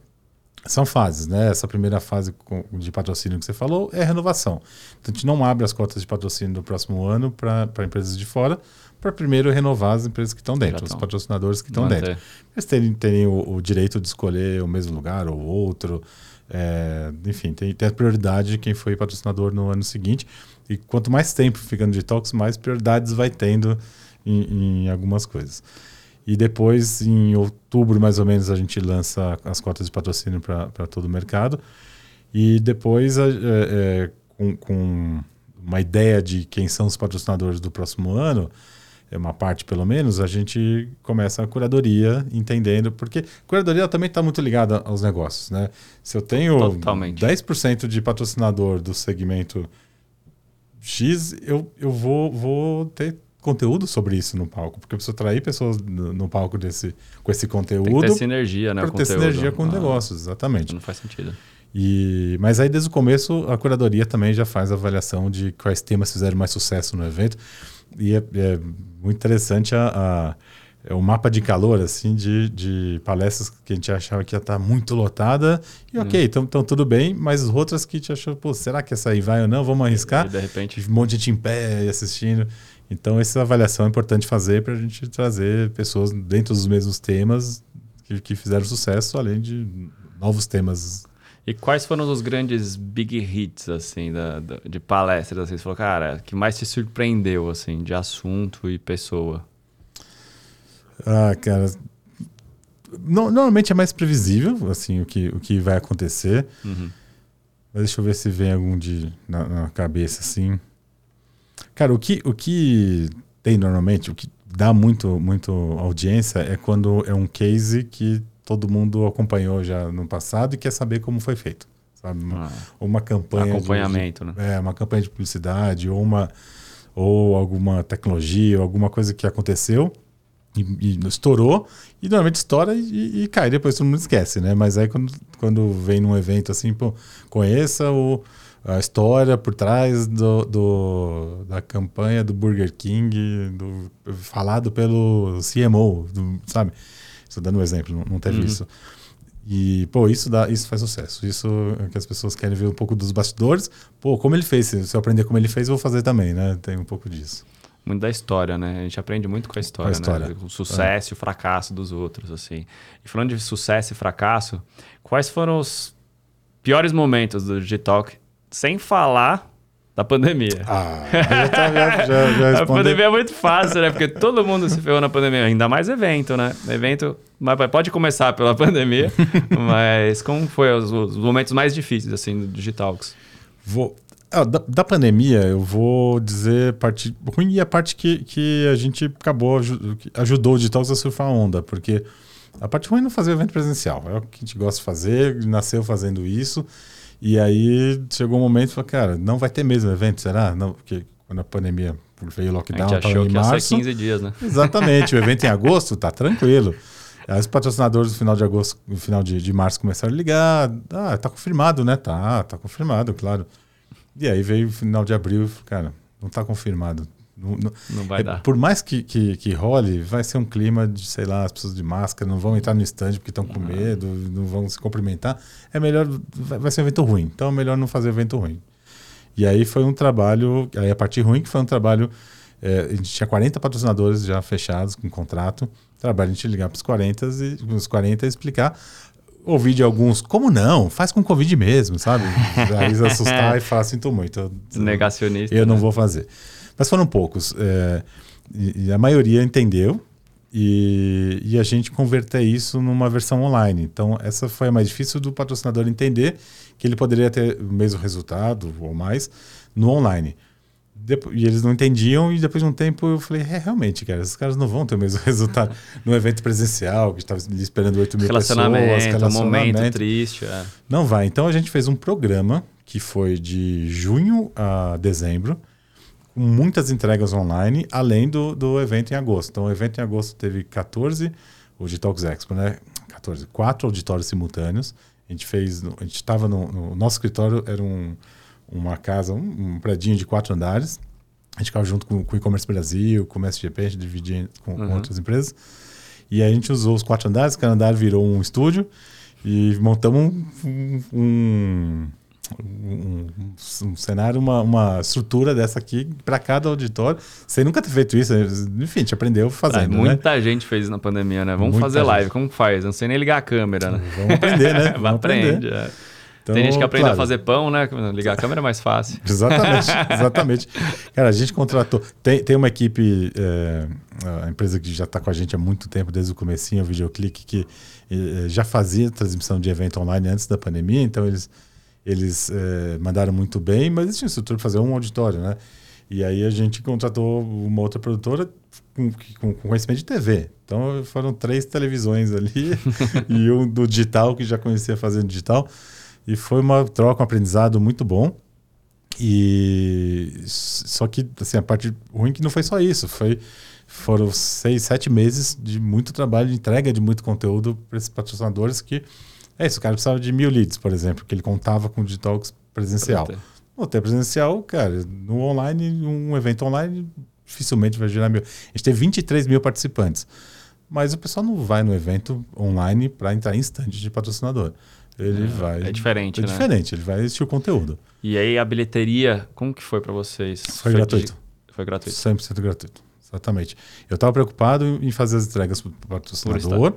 São fases, né? Essa primeira fase de patrocínio que você falou é renovação. Então a gente não abre as cotas de patrocínio do próximo ano para empresas de fora, para primeiro renovar as empresas que estão dentro, os patrocinadores que estão dentro. Eles terem, terem o, o, direito de escolher o mesmo lugar ou outro. É, enfim, tem, tem a prioridade de quem foi patrocinador no ano seguinte. E quanto mais tempo fica no Detox, mais prioridades vai tendo em, em algumas coisas. E depois, em outubro, mais ou menos, a gente lança as cotas de patrocínio para todo o mercado. E depois, é, é, com, com, uma ideia de quem são os patrocinadores do próximo ano, é uma parte pelo menos, a gente começa a curadoria entendendo, porque a curadoria também está muito ligada aos negócios. Né? Se eu tenho Totalmente. 10% de patrocinador do segmento X, eu, eu vou, vou ter conteúdo sobre isso no palco, porque eu preciso atrair pessoas no, no palco desse, com esse conteúdo. Tem que ter sinergia, né? Para ter sinergia com ah, negócios, exatamente. Não faz sentido. E, mas aí, desde o começo, a curadoria também já faz a avaliação de quais temas fizeram mais sucesso no evento. E é, é muito interessante a, a, é o mapa de calor, assim, de, de palestras que a gente achava que ia estar muito lotada. E ok, então hum. tudo bem, mas as outras que a gente achou, pô, será que essa aí vai ou não? Vamos arriscar? E de repente... Um monte de gente em pé assistindo. Então, essa avaliação é importante fazer para a gente trazer pessoas dentro dos mesmos temas que, que fizeram sucesso, além de novos temas e quais foram os grandes big hits, assim, da, da, de palestras? Assim, você falou, cara, que mais te surpreendeu, assim, de assunto e pessoa? Ah, cara... No, normalmente é mais previsível, assim, o que, o que vai acontecer. Uhum. Mas deixa eu ver se vem algum de, na, na cabeça, assim. Cara, o que, o que tem normalmente, o que dá muito, muito audiência é quando é um case que todo mundo acompanhou já no passado e quer saber como foi feito. Sabe? Uma, ah, uma campanha. Acompanhamento, de, né? É, uma campanha de publicidade ou, uma, ou alguma tecnologia ou alguma coisa que aconteceu e, e estourou. E normalmente estoura e, e, cai, depois todo mundo esquece, né? Mas aí quando, quando vem num evento assim, pô, conheça o a história por trás do, do, da campanha do Burger King, do, falado pelo CMO, do, sabe? Estou dando um exemplo, não, não teve uhum. isso. E, pô, isso, dá, isso faz sucesso. Isso é que as pessoas querem ver um pouco dos bastidores. Pô, como ele fez. Se eu aprender como ele fez, eu vou fazer também, né? Tem um pouco disso. Muito da história, né? A gente aprende muito com a história, a história. né? O sucesso é. e o fracasso dos outros, assim. E falando de sucesso e fracasso, quais foram os piores momentos do Digitalk, sem falar da pandemia. Ah, já, já, já a pandemia é muito fácil, né? Porque todo mundo se ferrou na pandemia, ainda mais evento, né? Evento, mas pode começar pela pandemia, mas como foi os, os, momentos mais difíceis assim do Digitalks? Vou ah, da, da, pandemia, eu vou dizer parte ruim e a parte que, que a gente acabou ajudou o Digitalks a surfar a onda, porque a parte ruim é não fazer evento presencial, é o que a gente gosta de fazer, nasceu fazendo isso. E aí chegou um momento e falou, cara, não vai ter mesmo evento, será? Não, porque quando a pandemia veio o lockdown, a gente achou em que março. ia ser 15 dias, né? Exatamente, o evento em agosto tá tranquilo. Aí os patrocinadores no final de agosto, no final de, de março começaram a ligar. Ah, tá confirmado, né? Tá, tá confirmado, claro. E aí veio o final de abril, cara, não tá confirmado. Não, não, não vai é, dar. Por mais que, que, que, role, vai ser um clima de, sei lá, as pessoas de máscara não vão entrar no stand porque estão com uhum. medo, não vão se cumprimentar. É melhor, vai, vai ser um evento ruim. Então é melhor não fazer evento ruim. E aí foi um trabalho, aí a parte ruim que foi um trabalho, é, a gente tinha 40 patrocinadores já fechados com contrato. Trabalho a gente ligar para os 40 e os 40 e explicar ouvir de alguns, como não? Faz com Covid mesmo, sabe? Aí assustar e falar, sinto muito. Negacionista. Eu não né? vou fazer. Mas foram poucos. É, e, e, a maioria entendeu e, e, a gente converter isso numa versão online. Então, essa foi a mais difícil do patrocinador entender que ele poderia ter o mesmo resultado ou mais no online. Depois, e eles não entendiam, e depois de um tempo eu falei: é, realmente, cara, esses caras não vão ter o mesmo resultado no evento presencial, que estava esperando 8 mil relacionamento, pessoas. Relacionamento, momento triste. É. Não vai. Então a gente fez um programa que foi de junho a dezembro muitas entregas online, além do, do evento em agosto. Então, o evento em agosto teve 14, o Digitalks Expo, né? 14, quatro auditórios simultâneos. A gente fez, a gente estava no, no, nosso escritório, era um, uma casa, um, um predinho de quatro andares. A gente ficava junto com, com o E-Commerce Brasil, com o MSGP, a gente dividia com, uhum. com outras empresas. E a gente usou os quatro andares, cada andar virou um estúdio. E montamos um, um, um, um cenário, uma, uma estrutura dessa aqui para cada auditório, sem nunca ter feito isso. Enfim, a gente aprendeu fazendo. Ah, muita né? gente fez na pandemia, né? Vamos muita fazer live. Como faz? Não sei nem ligar a câmera, né? Vamos aprender, né? Vamos aprender. É. Então, Tem gente que aprende claro. a fazer pão, né? Ligar a câmera é mais fácil. Exatamente, exatamente. Cara, a gente contratou. Tem, tem uma equipe, é, a empresa que já está com a gente há muito tempo, desde o comecinho, o Videoclick, que é, já fazia transmissão de evento online antes da pandemia, então eles, eles é, mandaram muito bem, mas eles tinham estrutura para fazer um auditório, né? E aí a gente contratou uma outra produtora com, com, com conhecimento de TV. Então foram três televisões ali e um do digital, que já conhecia fazendo digital. E foi uma troca, um aprendizado muito bom. E só que assim, a parte ruim que não foi só isso, foi foram seis, sete meses de muito trabalho, de entrega de muito conteúdo para esses patrocinadores que é isso, o cara precisava de mil leads, por exemplo, que ele contava com o Digitalks presencial. No ter presencial, cara, no online, um evento online dificilmente vai gerar mil. A gente teve 23 mil participantes, mas o pessoal não vai no evento online para entrar em stand de patrocinador. Ele é, vai. É diferente, é né? diferente, ele vai assistir o conteúdo. E aí a bilheteria, como que foi para vocês? Foi, foi gratuito. De... Foi gratuito. 100% gratuito. Exatamente. Eu estava preocupado em fazer as entregas para o patrocinador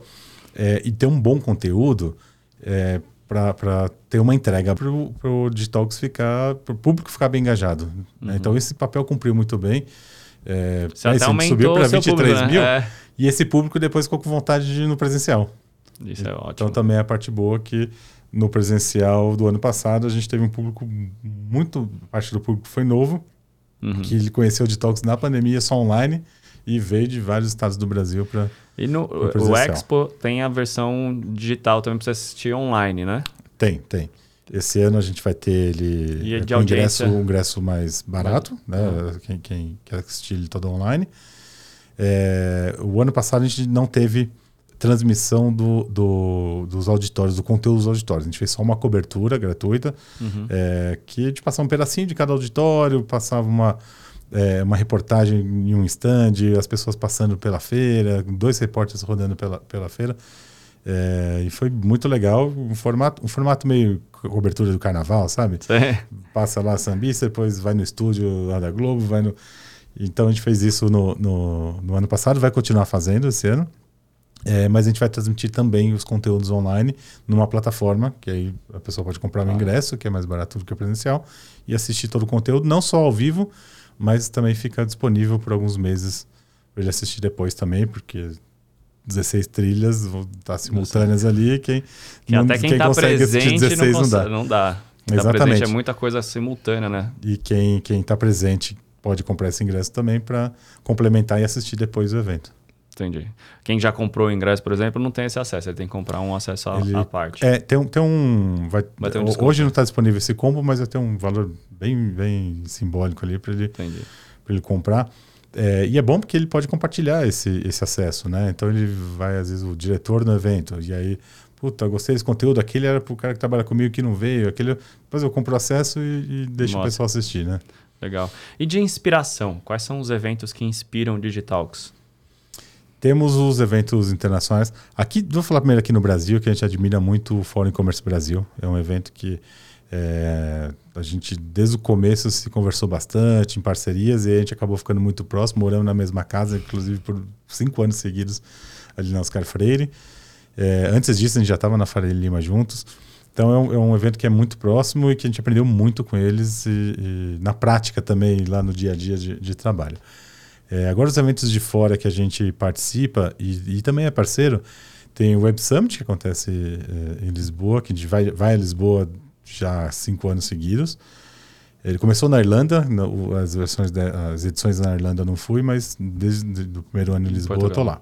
é, e ter um bom conteúdo é, para ter uma entrega para o Digitalks ficar, para o público ficar bem engajado. Né? Uhum. Né? Então esse papel cumpriu muito bem. É, Você até aumentou subiu para 23 público, mil né? e esse público depois ficou com vontade de ir no presencial. Isso é ótimo. Então também é a parte boa que no presencial do ano passado a gente teve um público muito parte do público foi novo uhum. que ele conheceu o Detox na pandemia só online e veio de vários estados do Brasil para e no o Expo tem a versão digital também para você assistir online, né? Tem, tem. Esse ano a gente vai ter ele e de um ingresso, um ingresso mais barato, né? Uhum. Quem, quem, quer assistir ele todo online. É, o ano passado a gente não teve transmissão do, do, dos auditórios, do conteúdo dos auditórios. A gente fez só uma cobertura gratuita, uhum. é, que a gente passava um pedacinho de cada auditório, passava uma, é, uma reportagem em um stand, as pessoas passando pela feira, dois repórteres rodando pela, pela feira. É, e foi muito legal, um formato, um formato meio cobertura do carnaval, sabe? Passa lá a sambista, depois vai no estúdio lá da Globo, vai no... Então a gente fez isso no, no, no ano passado, vai continuar fazendo esse ano. É, mas a gente vai transmitir também os conteúdos online numa plataforma, que aí a pessoa pode comprar um ingresso, que é mais barato do que o presencial, e assistir todo o conteúdo, não só ao vivo, mas também fica disponível por alguns meses para ele assistir depois também, porque 16 trilhas vão estar simultâneas ali. Quem, que não, até quem, quem tá consegue presente 16 não, consegue, não dá. Não dá. Tá Exatamente. é muita coisa simultânea, né? E quem está presente pode comprar esse ingresso também para complementar e assistir depois o evento. Entendi. Quem já comprou o ingresso, por exemplo, não tem esse acesso. Ele tem que comprar um acesso à, ele, à parte. É, tem, tem um. Vai, vai ter um hoje não está disponível esse combo, mas vai ter um valor bem, bem simbólico ali para ele, ele comprar. É, e é bom porque ele pode compartilhar esse, esse acesso, né? Então ele vai, às vezes, o diretor no evento, e aí, puta, gostei desse conteúdo, aquele era para o cara que trabalha comigo que não veio, aquele. Depois eu compro o acesso e, e deixo Nossa. o pessoal assistir, né? Legal. E de inspiração, quais são os eventos que inspiram Digitalks? Temos os eventos internacionais. Aqui, vou falar primeiro aqui no Brasil, que a gente admira muito o Fórum Commerce Brasil. É um evento que é, a gente, desde o começo, se conversou bastante em parcerias e a gente acabou ficando muito próximo, morando na mesma casa, inclusive por cinco anos seguidos ali na Oscar Freire. É, antes disso, a gente já estava na Faria Lima juntos. Então é um, é um, evento que é muito próximo e que a gente aprendeu muito com eles e, e na prática também, lá no dia a dia de, de trabalho. É, agora, os eventos de fora que a gente participa e, e também é parceiro, tem o Web Summit, que acontece é, em Lisboa, que a gente vai, vai a Lisboa já há cinco anos seguidos. Ele começou na Irlanda, no, as versões de, as edições na Irlanda não fui, mas desde o primeiro ano em Lisboa eu estou lá.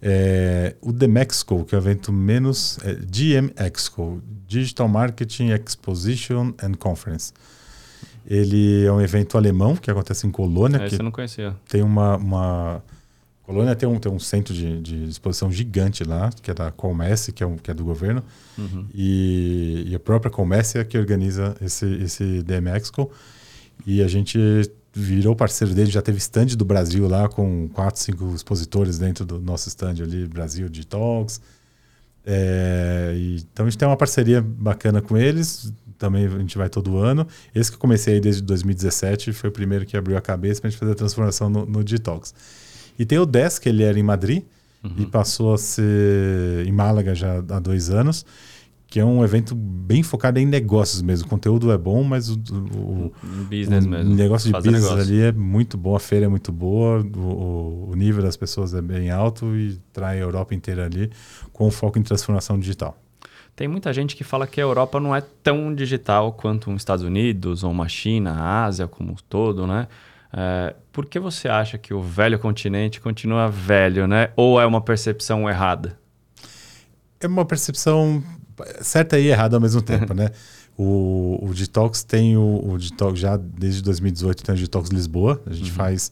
É, o The Mexico, que é o evento menos. É, GM Expo Digital Marketing Exposition and Conference. Ele é um evento alemão que acontece em Colônia. Esse que eu não conhecia. Tem uma, uma... Colônia tem um, tem um centro de, de exposição gigante lá, que é da Comércio, que é, um, que é do governo. Uhum. E, e, a própria Comércio é que organiza esse, esse DM Expo. E a gente virou parceiro dele, já teve stand do Brasil lá com quatro, cinco expositores dentro do nosso stand ali, Brasil de Talks. É, e, então a gente tem uma parceria bacana com eles, também a gente vai todo ano. Esse que eu comecei desde 2017 foi o primeiro que abriu a cabeça para a gente fazer a transformação no, no Detox. E tem o Desk, ele era em Madrid uhum. e passou a ser em Málaga já há dois anos que é um evento bem focado em negócios mesmo. O conteúdo é bom, mas o, o, business o mesmo. negócio de business negócio. ali é muito bom, a feira é muito boa, o, o, nível das pessoas é bem alto e trai a Europa inteira ali com foco em transformação digital. Tem muita gente que fala que a Europa não é tão digital quanto os Estados Unidos ou uma China, a Ásia como um todo, né? É, por que você acha que o velho continente continua velho, né? Ou é uma percepção errada? É uma percepção certa e errada ao mesmo tempo, né? O, o Detox tem o, o, Detox já desde 2018 tem o Detox Lisboa. A gente uhum. faz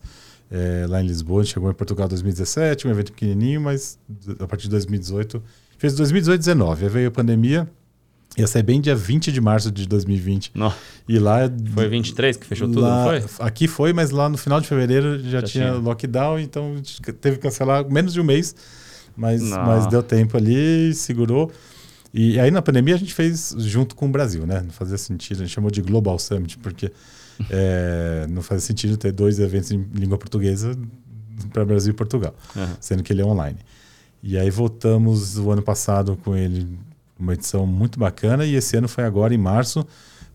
é, lá em Lisboa. A gente chegou em Portugal em 2017, um evento pequenininho, mas a partir de 2018 fez 2018 19. Aí veio a pandemia. Ia sair bem dia 20 de março de 2020. Não. E lá. Foi 23 que fechou tudo, lá, não foi? Aqui foi, mas lá no final de fevereiro já, já tinha, tinha lockdown, então teve que cancelar menos de um mês. Mas, mas deu tempo ali, segurou. E aí na pandemia a gente fez junto com o Brasil, né? Não fazia sentido, a gente chamou de Global Summit, porque é, não fazia sentido ter dois eventos em língua portuguesa para Brasil e Portugal, uhum. sendo que ele é online. E aí voltamos o ano passado com ele, uma edição muito bacana, e esse ano foi agora em março,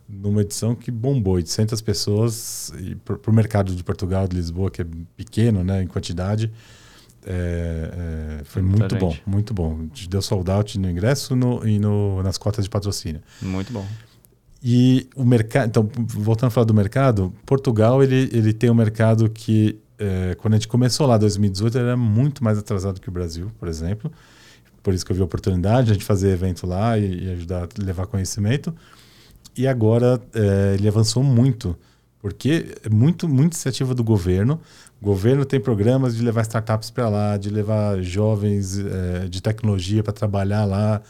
numa edição que bombou 800 pessoas para o mercado de Portugal, de Lisboa, que é pequeno né, em quantidade. É, é, foi muito gente. bom, muito bom. Deu sold out no ingresso no, e no, nas cotas de patrocínio. Muito bom. E o mercado, então, voltando a falar do mercado, Portugal ele, ele tem um mercado que, é, quando a gente começou lá em 2018, era muito mais atrasado que o Brasil, por exemplo. Por isso que eu vi a oportunidade de a gente fazer evento lá e, e ajudar a levar conhecimento. E agora é, ele avançou muito, porque é muito, muito iniciativa do governo. O governo tem programas de levar startups para lá, de levar jovens é, de tecnologia para trabalhar lá.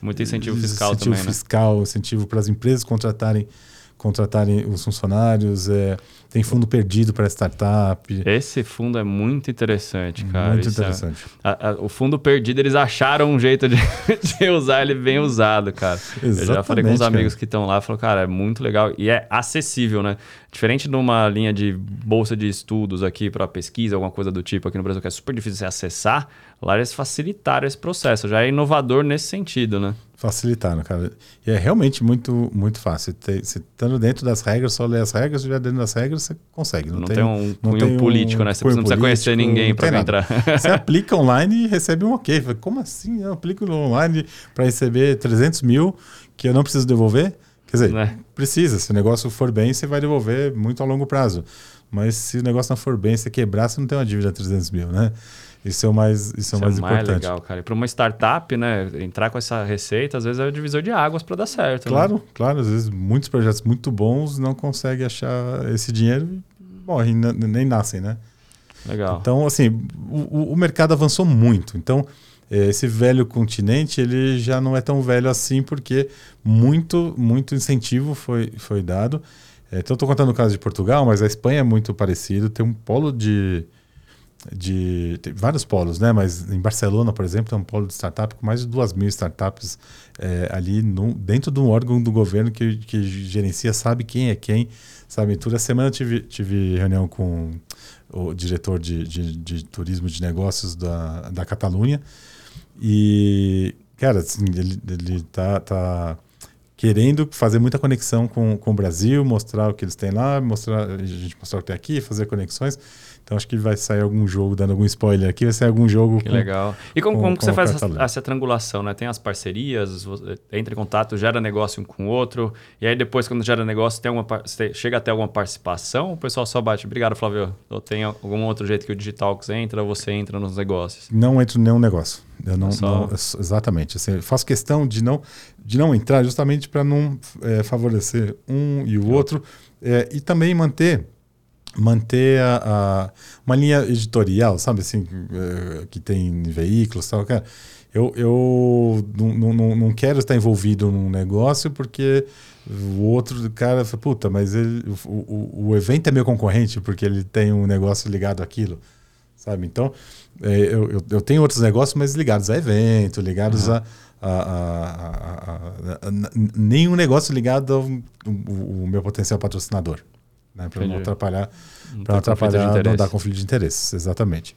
Muito incentivo fiscal incentivo também, né? fiscal, incentivo para as empresas contratarem contratarem os funcionários, é, tem fundo perdido para startup. Esse fundo é muito interessante, cara. Muito Isso é interessante. É, a, a, o fundo perdido, eles acharam um jeito de, de usar ele bem usado, cara. Exatamente, Eu já falei com uns amigos cara. que estão lá, falou, cara, é muito legal e é acessível, né? Diferente de uma linha de bolsa de estudos aqui para pesquisa, alguma coisa do tipo aqui no Brasil, que é super difícil de acessar, lá eles facilitaram esse processo. Já é inovador nesse sentido, né? Facilitaram, cara. E é realmente muito, muito fácil. Você estando dentro das regras, só ler as regras, estiver dentro das regras, você consegue. Não, não tem, tem, um cunho tem político, um né? Você não precisa conhecer ninguém para entrar. Você aplica online e recebe um ok. Como assim? Eu aplico online para receber 300 mil que eu não preciso devolver? Quer dizer, né? precisa. Se o negócio for bem, você vai devolver muito a longo prazo. Mas se o negócio não for bem, você quebrar, você não tem uma dívida de 300 mil, né? Isso é o mais, isso, isso é o mais, é mais importante. legal, cara. E para uma startup, né, entrar com essa receita, às vezes é o divisor de águas para dar certo. Né? Claro, né? claro. Às vezes muitos projetos muito bons não conseguem achar esse dinheiro e morrem, nem nascem, né? Legal. Então, assim, o, o mercado avançou muito. Então, eh, esse velho continente, ele já não é tão velho assim, porque muito, muito incentivo foi, foi dado. Eh, então, estou contando o caso de Portugal, mas a Espanha é muito parecido. Tem um polo de de vários polos, né? Mas em Barcelona, por exemplo, tem um polo de startup com mais de duas mil startups é, ali no, dentro de um órgão do governo que, que gerencia, sabe quem é quem, sabe tudo. Semana eu tive, tive reunião com o diretor de, de, de turismo de negócios da, da Catalunha e, cara, assim, ele, ele tá, tá querendo fazer muita conexão com, com o Brasil, mostrar o que eles têm lá, mostrar a gente mostrar o que tem aqui, fazer conexões. Então acho que vai sair algum jogo, dando algum spoiler aqui, vai sair algum jogo. Que com, legal. E como, com, como que você faz essa, essa, triangulação, né? Tem as parcerias, entra em contato, gera negócio um com o outro, e aí depois, quando gera negócio, tem uma, chega até alguma participação, o pessoal só bate, obrigado, Flávio. Ou tem algum outro jeito que o Digitalx entra, ou você entra nos negócios? Não entro em nenhum negócio. Eu não, só... não exatamente. Assim, faço questão de não, de não entrar justamente para não é, favorecer um e o outro, é, e também manter manter a, a, uma linha editorial, sabe assim, é, que tem veículos tal, cara. Eu, eu não, não, não quero estar envolvido num negócio porque o outro cara fala, puta, mas ele, o, o, o, evento é meu concorrente porque ele tem um negócio ligado àquilo, sabe? Então, é, eu, eu, eu, tenho outros negócios, mas ligados a evento, ligados uhum. a, a, a, a, nenhum negócio ligado ao, ao, meu potencial patrocinador. Né? Para não atrapalhar, para não atrapalhar, não dar conflito de interesses, exatamente.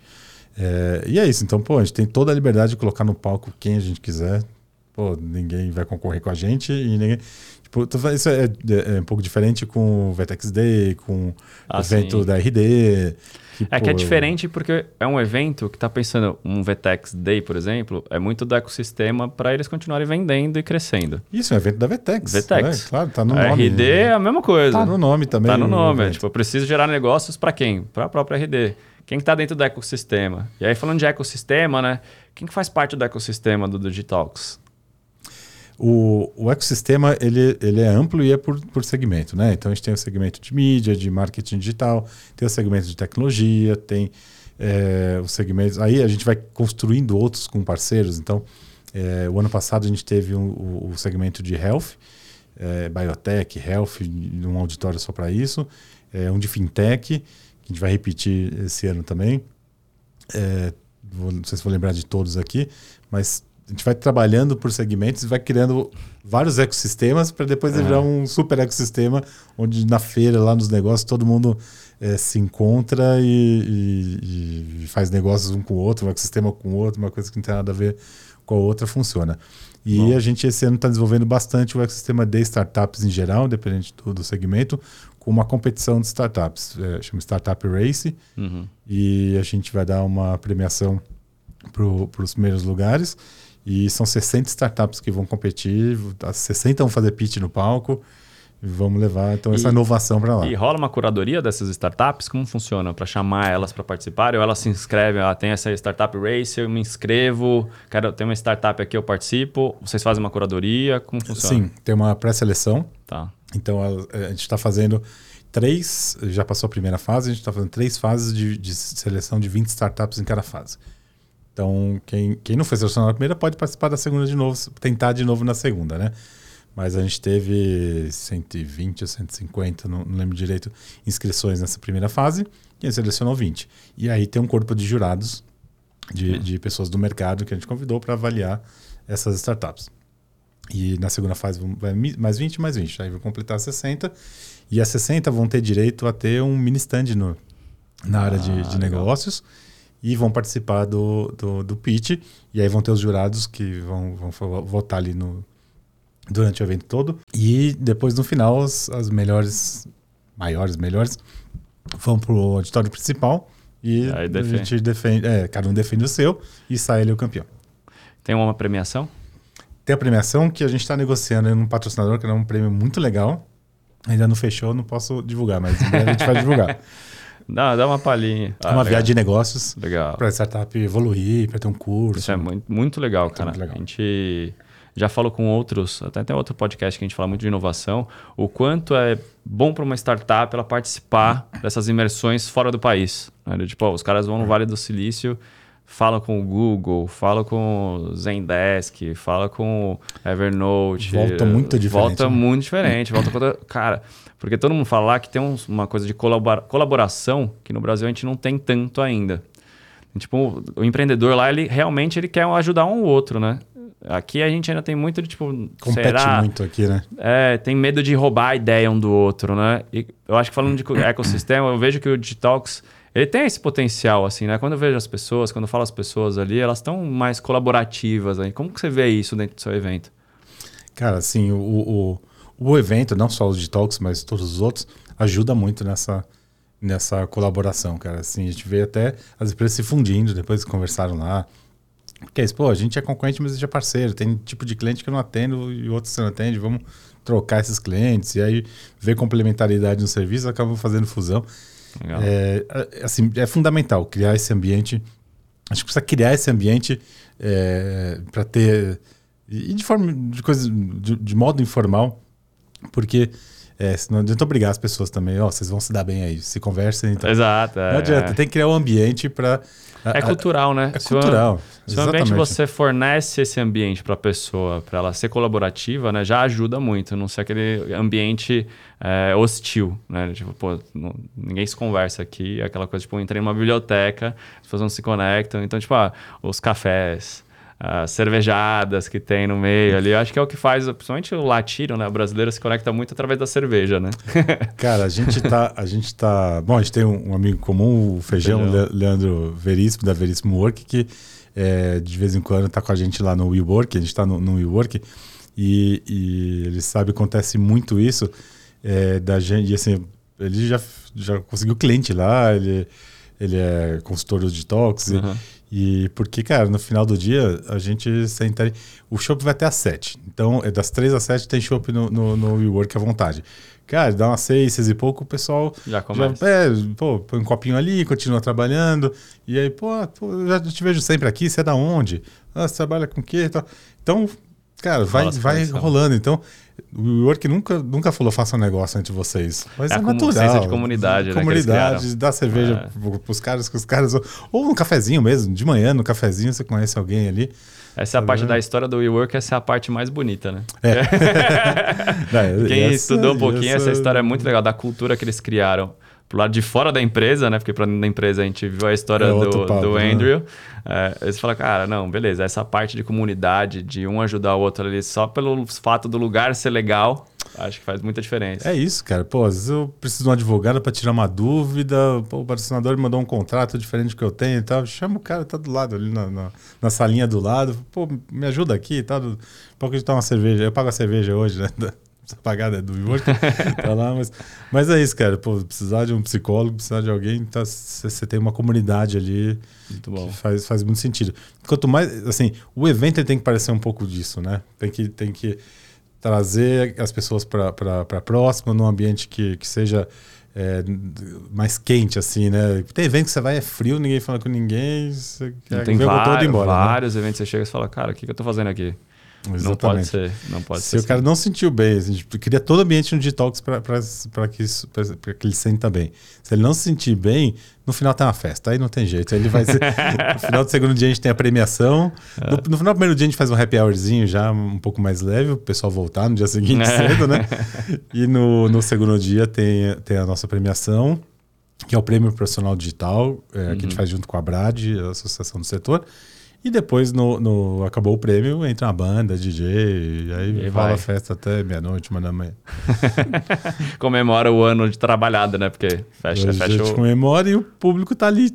É, e é isso, então, pô, a gente tem toda a liberdade de colocar no palco quem a gente quiser. Pô, ninguém vai concorrer com a gente e ninguém. Tipo, isso é, é, é um pouco diferente com o Vetex Day, com ah, o evento sim. da RD. Que, é pô, que é diferente porque é um evento que está pensando, um Vetex Day, por exemplo, é muito do ecossistema para eles continuarem vendendo e crescendo. Isso, é um evento da Vetex. Vetex. É, claro, tá no a nome. RD é a mesma coisa. Tá no nome também. Tá no nome. É, tipo, eu preciso gerar negócios para quem? Para a própria RD. Quem está dentro do ecossistema? E aí, falando de ecossistema, né? Quem que faz parte do ecossistema do Digitalks? O, o ecossistema ele, ele é amplo e é por, por segmento, né? Então a gente tem o segmento de mídia, de marketing digital, tem o segmento de tecnologia, tem é, os segmentos. Aí a gente vai construindo outros com parceiros. Então, é, o ano passado a gente teve um, o, o, segmento de health, é, biotech, health, um auditório só para isso, um de fintech, que a gente vai repetir esse ano também. Vou, não sei se vou lembrar de todos aqui, mas a gente vai trabalhando por segmentos e vai criando vários ecossistemas para depois uhum. virar um super ecossistema onde na feira, lá nos negócios, todo mundo é, se encontra e, e, e, faz negócios um com o outro, um ecossistema com o outro, uma coisa que não tem nada a ver com a outra funciona. E Bom. a gente esse ano está desenvolvendo bastante o ecossistema de startups em geral, dependente do, do segmento, com uma competição de startups, é, chama Startup Race, uhum. e a gente vai dar uma premiação para os primeiros lugares. E são 60 startups que vão competir, 60 vão fazer pitch no palco. Vamos levar então essa e, inovação para lá. E rola uma curadoria dessas startups? Como funciona para chamar elas para participarem? Ou elas se inscrevem? Ah, tem essa startup race, eu me inscrevo. Quero ter uma startup aqui, eu participo. Vocês fazem uma curadoria? Como funciona? Sim, tem uma pré-seleção. Tá. Então a, a gente está fazendo três, já passou a primeira fase, a gente está fazendo três fases de, de seleção de 20 startups em cada fase. Então, quem, quem não foi selecionado na primeira pode participar da segunda de novo, tentar de novo na segunda, né? Mas a gente teve 120 ou 150, não, não lembro direito, inscrições nessa primeira fase e a gente selecionou 20. E aí tem um corpo de jurados, de, uhum. de pessoas do mercado que a gente convidou para avaliar essas startups. E na segunda fase vai mais 20, mais 20. Aí vai completar 60. E as 60 vão ter direito a ter um mini stand no, na área de, de ah, negócios e vão participar do, do, do pitch. E aí vão ter os jurados que vão, vão votar ali no, durante o evento todo. E depois, no final, as, as melhores, maiores, melhores, vão para o auditório principal. E a gente defende, é, cada um defende o seu e sai ele o campeão. Tem uma premiação? Tem a premiação que a gente está negociando num patrocinador, que é um prêmio muito legal. Ainda não fechou, não posso divulgar, mas a gente vai divulgar. Dá, dá uma palhinha. Ah, uma legal. viagem de negócios. Legal. Para a startup evoluir, para ter um curso. Isso é muito, muito legal, cara. Muito legal. A gente já falou com outros, até tem outro podcast que a gente fala muito de inovação, o quanto é bom para uma startup ela participar dessas imersões fora do país. Né? Tipo, os caras vão no Vale do Silício, falam com o Google, falam com o Zendesk, falam com o Evernote. Volta muito diferente. Volta né? muito diferente. volta com... Cara, porque todo mundo fala lá que tem uma coisa de colabora colaboração que no Brasil a gente não tem tanto ainda. Tipo, o empreendedor lá, ele realmente ele quer ajudar um ou outro, né? Aqui a gente ainda tem muito de tipo. Compete será? muito aqui, né? É, tem medo de roubar a ideia um do outro, né? E eu acho que falando de ecossistema, eu vejo que o Digitalks ele tem esse potencial, assim, né? Quando eu vejo as pessoas, quando eu falo as pessoas ali, elas estão mais colaborativas. Aí. Como que você vê isso dentro do seu evento? Cara, assim, o, o, o evento, não só os Digitalks, mas todos os outros, ajuda muito nessa, nessa colaboração, cara. Assim, a gente vê até as empresas se fundindo, depois que conversaram lá. Porque é isso, pô, a gente é concorrente, mas a gente é parceiro. Tem tipo de cliente que eu não atendo e outros você não atende. Vamos trocar esses clientes. E aí, ver complementaridade no serviço, acabam fazendo fusão. É, é, assim, é fundamental criar esse ambiente. Acho que precisa criar esse ambiente é, para ter. E de forma. de, coisa, de, de modo informal porque é, não adianta obrigar as pessoas também, ó, oh, vocês vão se dar bem aí, se conversem. Então. Exato. É, não adianta, tem que criar um ambiente para. É cultural, né? É se cultural. O, se o ambiente você fornece esse ambiente para a pessoa, para ela ser colaborativa, né, já ajuda muito, não ser aquele ambiente é, hostil, né? Tipo, pô, não, ninguém se conversa aqui, aquela coisa, tipo, entrei numa biblioteca, as pessoas não se conectam, então, tipo, ah, os cafés as cervejadas que tem no meio ali. Eu acho que é o que faz, principalmente o latino, né? O brasileiro se conecta muito através da cerveja, né? Cara, a gente tá. A gente tá. Bom, a gente tem um, um amigo comum, o Feijão, Feijão. Leandro Veríssimo, da Veríssimo Work, que é, de vez em quando tá com a gente lá no WeWork, a gente tá no, no WeWork, e, e ele sabe acontece muito isso é, da gente. E assim, ele já, já conseguiu cliente lá, ele, ele é consultor de detox. Uhum. E, porque, cara, no final do dia, a gente senta O shopping vai até às 7. Então, é das 3 às 7 tem shopping no, no, no WeWork à vontade. Cara, dá umas 6, 6 e pouco, o pessoal já começa. Já, é, pô, põe um copinho ali, continua trabalhando. E aí, pô, pô já te vejo sempre aqui, você é da onde? Ah, você trabalha com o quê? Então, cara, vai, Nossa, vai rolando. Então, o Work nunca, nunca falou faça um negócio entre vocês. Mas é, é natural. de comunidade, Comunidade, né, dá cerveja é. pros caras, que os caras. Ou no cafezinho mesmo, de manhã, no cafezinho, você conhece alguém ali. Essa é a parte da história do WeWork, essa é a parte mais bonita, né? É. Quem essa, estudou um pouquinho, essa... essa história é muito legal, da cultura que eles criaram pro lado de fora da empresa, né? Porque para dentro da empresa a gente viu a história é do, papo, do né? Andrew. Né? É, eles falam, cara, não, beleza, essa parte de comunidade, de um ajudar o outro ali, só pelo fato do lugar ser legal, acho que faz muita diferença. É isso, cara. Pô, às vezes eu preciso de um advogado para tirar uma dúvida, pô, o patrocinador me mandou um contrato diferente do que eu tenho e tal. Chama o cara, tá do lado ali na, na, na salinha do lado, pô, me ajuda aqui e tal. Pode acreditar uma cerveja. Eu pago a cerveja hoje, né? Pagada é do WeWork, tá lá, mas, mas é isso, cara. Pô, precisar de um psicólogo, precisar de alguém, tá, você tem uma comunidade ali muito bom. faz, faz muito sentido. Quanto mais, assim, o evento tem que parecer um pouco disso, né? Tem que, tem que trazer as pessoas para próxima, num ambiente que, que seja é, mais quente, assim, né? Tem evento que você vai, é frio, ninguém fala com ninguém, você quer tem vários, embora, né? vários né? eventos que você chega e fala, cara, o que, que eu tô fazendo aqui? Exatamente. Não pode ser. Não pode Se ser o assim. cara não sentiu bem, a gente cria todo o ambiente no detox para que, que ele sinta bem. Se ele não se sentir bem, no final tem uma festa, aí não tem jeito. Aí ele vai ser, no final do segundo dia a gente tem a premiação. É. No, no, final do primeiro dia a gente faz um happy hourzinho já um pouco mais leve, o pessoal voltar no dia seguinte é. cedo, né? E no, no segundo dia tem, tem a nossa premiação, que é o Prêmio Profissional Digital, é, uhum. que a gente uhum. faz junto com a BRAD, a Associação do Setor. E depois, no, no, acabou o prêmio, entra uma banda, DJ, e aí e rola a festa até meia-noite, uma da manhã. Comemora o ano de trabalhada, né? Porque fecha, fecha a gente o... comemora e o público tá ali,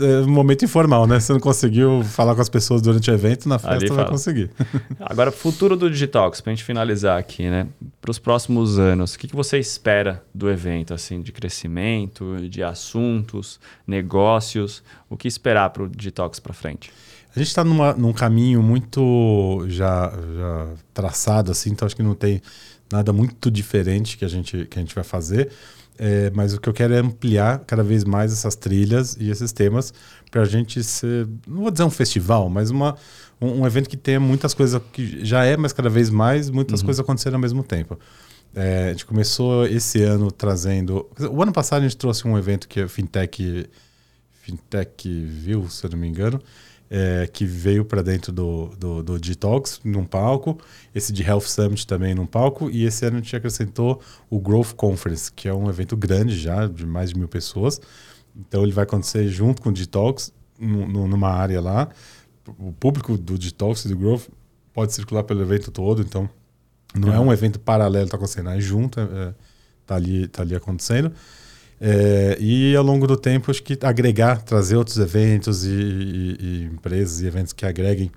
é um momento informal, né? Você não conseguiu falar com as pessoas durante o evento, na festa ali vai fala. conseguir. Agora, futuro do Digitalks, pra gente finalizar aqui, né? Para os próximos anos, o que, que você espera do evento, assim, de crescimento, de assuntos, negócios? O que esperar para o Digitalks para frente? A gente está num caminho muito já, já traçado, assim, então acho que não tem nada muito diferente que a gente, que a gente vai fazer. É, mas o que eu quero é ampliar cada vez mais essas trilhas e esses temas para a gente ser, não vou dizer um festival, mas uma, um, um, evento que tenha muitas coisas que já é, mas cada vez mais, muitas uhum. coisas acontecendo ao mesmo tempo. É, a gente começou esse ano trazendo. O ano passado a gente trouxe um evento que é Fintech, Fintech View, se eu não me engano, é, que veio para dentro do, do, do Detox num palco, esse de Health Summit também num palco, e esse ano a gente acrescentou o Growth Conference, que é um evento grande já, de mais de mil pessoas. Então ele vai acontecer junto com o Detox, numa área lá. O público do Detox e do Growth pode circular pelo evento todo, então não é, é um evento paralelo, está acontecendo, é junto, é, tá ali, tá ali acontecendo. É, e ao longo do tempo, acho que agregar, trazer outros eventos e, e, e, empresas e eventos que agreguem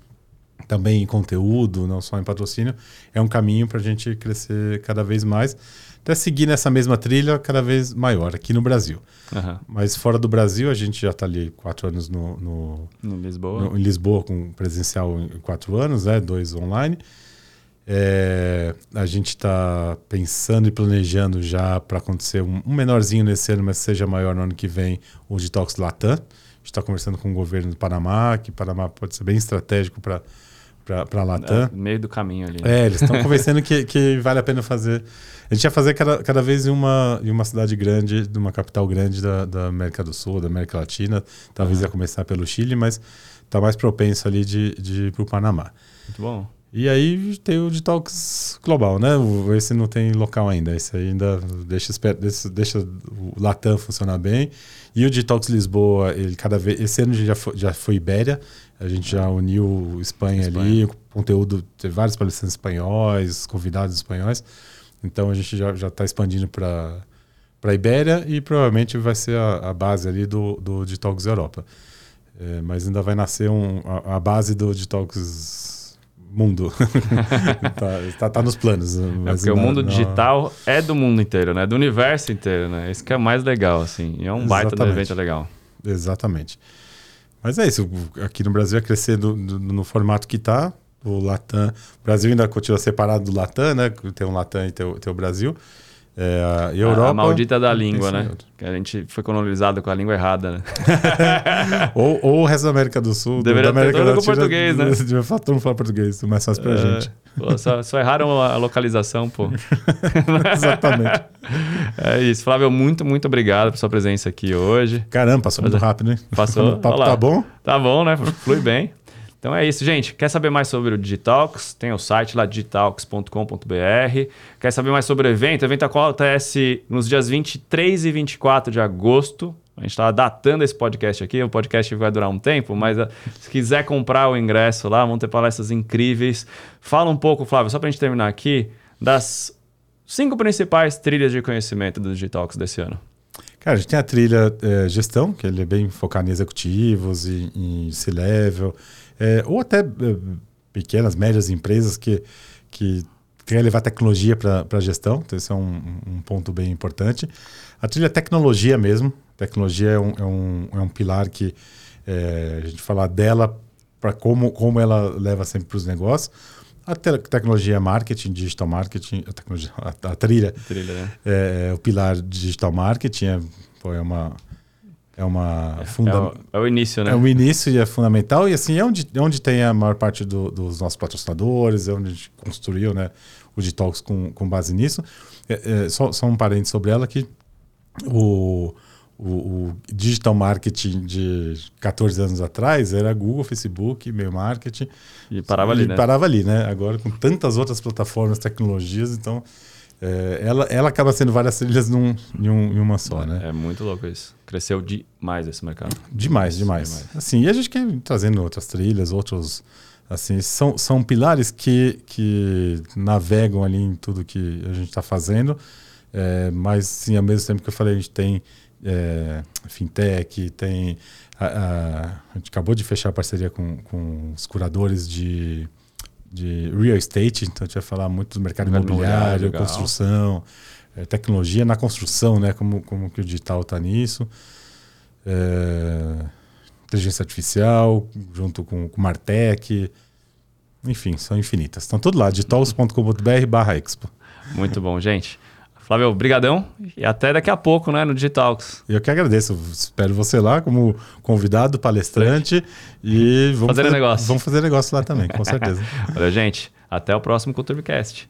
também em conteúdo, não só em patrocínio, é um caminho para a gente crescer cada vez mais. Até seguir nessa mesma trilha cada vez maior aqui no Brasil. Uhum. Mas fora do Brasil, a gente já está ali quatro anos no, no, no Lisboa. No, em Lisboa, com presencial em quatro anos, né, dois online. É, a gente está pensando e planejando já para acontecer um, um, menorzinho nesse ano, mas seja maior no ano que vem, o Detox Latam. A gente está conversando com o governo do Panamá, que o Panamá pode ser bem estratégico para para Latam. É, meio do caminho ali. Né? É, eles estão convencendo que, que vale a pena fazer. A gente ia fazer cada, cada vez em uma, em uma cidade grande, de uma capital grande da, da América do Sul, da América Latina. Talvez uhum. ia começar pelo Chile, mas está mais propenso ali de, de ir para o Panamá. Muito bom. E aí tem o detox global, né? Esse não tem local ainda. Esse ainda deixa, deixa o Latam funcionar bem. E o detox Lisboa, ele cada vez. Esse ano já foi, já foi Ibéria. A gente já uniu Espanha, Espanha. ali, conteúdo, teve vários palestrantes espanhóis, convidados espanhóis. Então a gente já está expandindo para para Ibéria e provavelmente vai ser a, a, base ali do, do Detox Europa. É, mas ainda vai nascer um, a, a base do Detox Mundo. tá, tá, tá, nos planos. é porque o mundo não... digital é do mundo inteiro, né? Do universo inteiro, né? Isso que é mais legal, assim. E é um Exatamente. baita do evento legal. Exatamente. Mas é isso. Aqui no Brasil é crescer do, do, no formato que está. O Latam. O Brasil ainda continua separado do Latam, né? Tem o Latam e tem o, tem o Brasil. É, a Europa. A, maldita da língua, né? Que a gente foi colonizado com a língua errada, né? ou, ou o resto da América do Sul, Deveria da América ter Latina, português, né? Devia todo mundo falar português, mais fácil pra é, gente. Pô, só, só, erraram a localização, pô. Exatamente. É isso. Flávio, muito, muito obrigado por sua presença aqui hoje. Caramba, passou muito rápido, hein? Passou. o papo tá bom? Tá bom, né? Flui bem. Então é isso, gente. Quer saber mais sobre o Digitalks? Tem o site lá, digitalks.com.br. Quer saber mais sobre o evento? O evento acontece nos dias 23 e 24 de agosto. A gente estava datando esse podcast aqui. O podcast vai durar um tempo, mas ah, se quiser comprar o ingresso lá, vão ter palestras incríveis. Fala um pouco, Flávio, só para a gente terminar aqui, das cinco principais trilhas de conhecimento do Digitalks desse ano. Cara, a gente tem a trilha é, gestão, que ele é bem focado em executivos, em, em C-level é, ou até é, pequenas, médias empresas que, que querem levar tecnologia para a gestão, então esse é um, um, ponto bem importante. A trilha tecnologia mesmo, tecnologia é um, é um, é um pilar que é, a gente falar dela para como, como ela leva sempre para os negócios. A te tecnologia marketing, digital marketing, a, tecnologia, a, a trilha, trilha né? é, o pilar digital marketing, é, foi uma é uma é, funda... é, o, é, o, início, né? É o início e é fundamental. E assim, é onde, é onde tem a maior parte do, dos nossos patrocinadores, é onde a gente construiu né, o Digitalks com, com base nisso. É, é, só, só um parênteses sobre ela que o, o, o, digital marketing de 14 anos atrás era Google, Facebook, e-mail marketing. E parava ali, né? parava ali, né? Agora com tantas outras plataformas, tecnologias, então é, ela, ela acaba sendo várias trilhas num, em, um, em uma só, né? É muito louco isso. Cresceu demais esse mercado. Demais, demais. demais. Assim, e a gente quer trazendo outras trilhas, outros. Assim, são, são pilares que, que navegam ali em tudo que a gente está fazendo, é, mas sim, ao mesmo tempo que eu falei, a gente tem é, fintech, tem. A, a, a, gente acabou de fechar a parceria com, com os curadores de de real estate, então a gente vai falar muito do mercado, mercado imobiliário, construção, é, tecnologia na construção, né? Como, como que o digital está nisso. É, inteligência artificial, junto com o Martech. Enfim, são infinitas. Estão tudo lá, digitals.com.br barra expo. Muito bom, gente. Flávio, brigadão e até daqui a pouco, né, no Digitalks. Eu que agradeço. Espero você lá como convidado, palestrante e vamos fazer, fazer negócio. Vamos fazer negócio lá também, com certeza. Olha, gente, até o próximo CultureCast.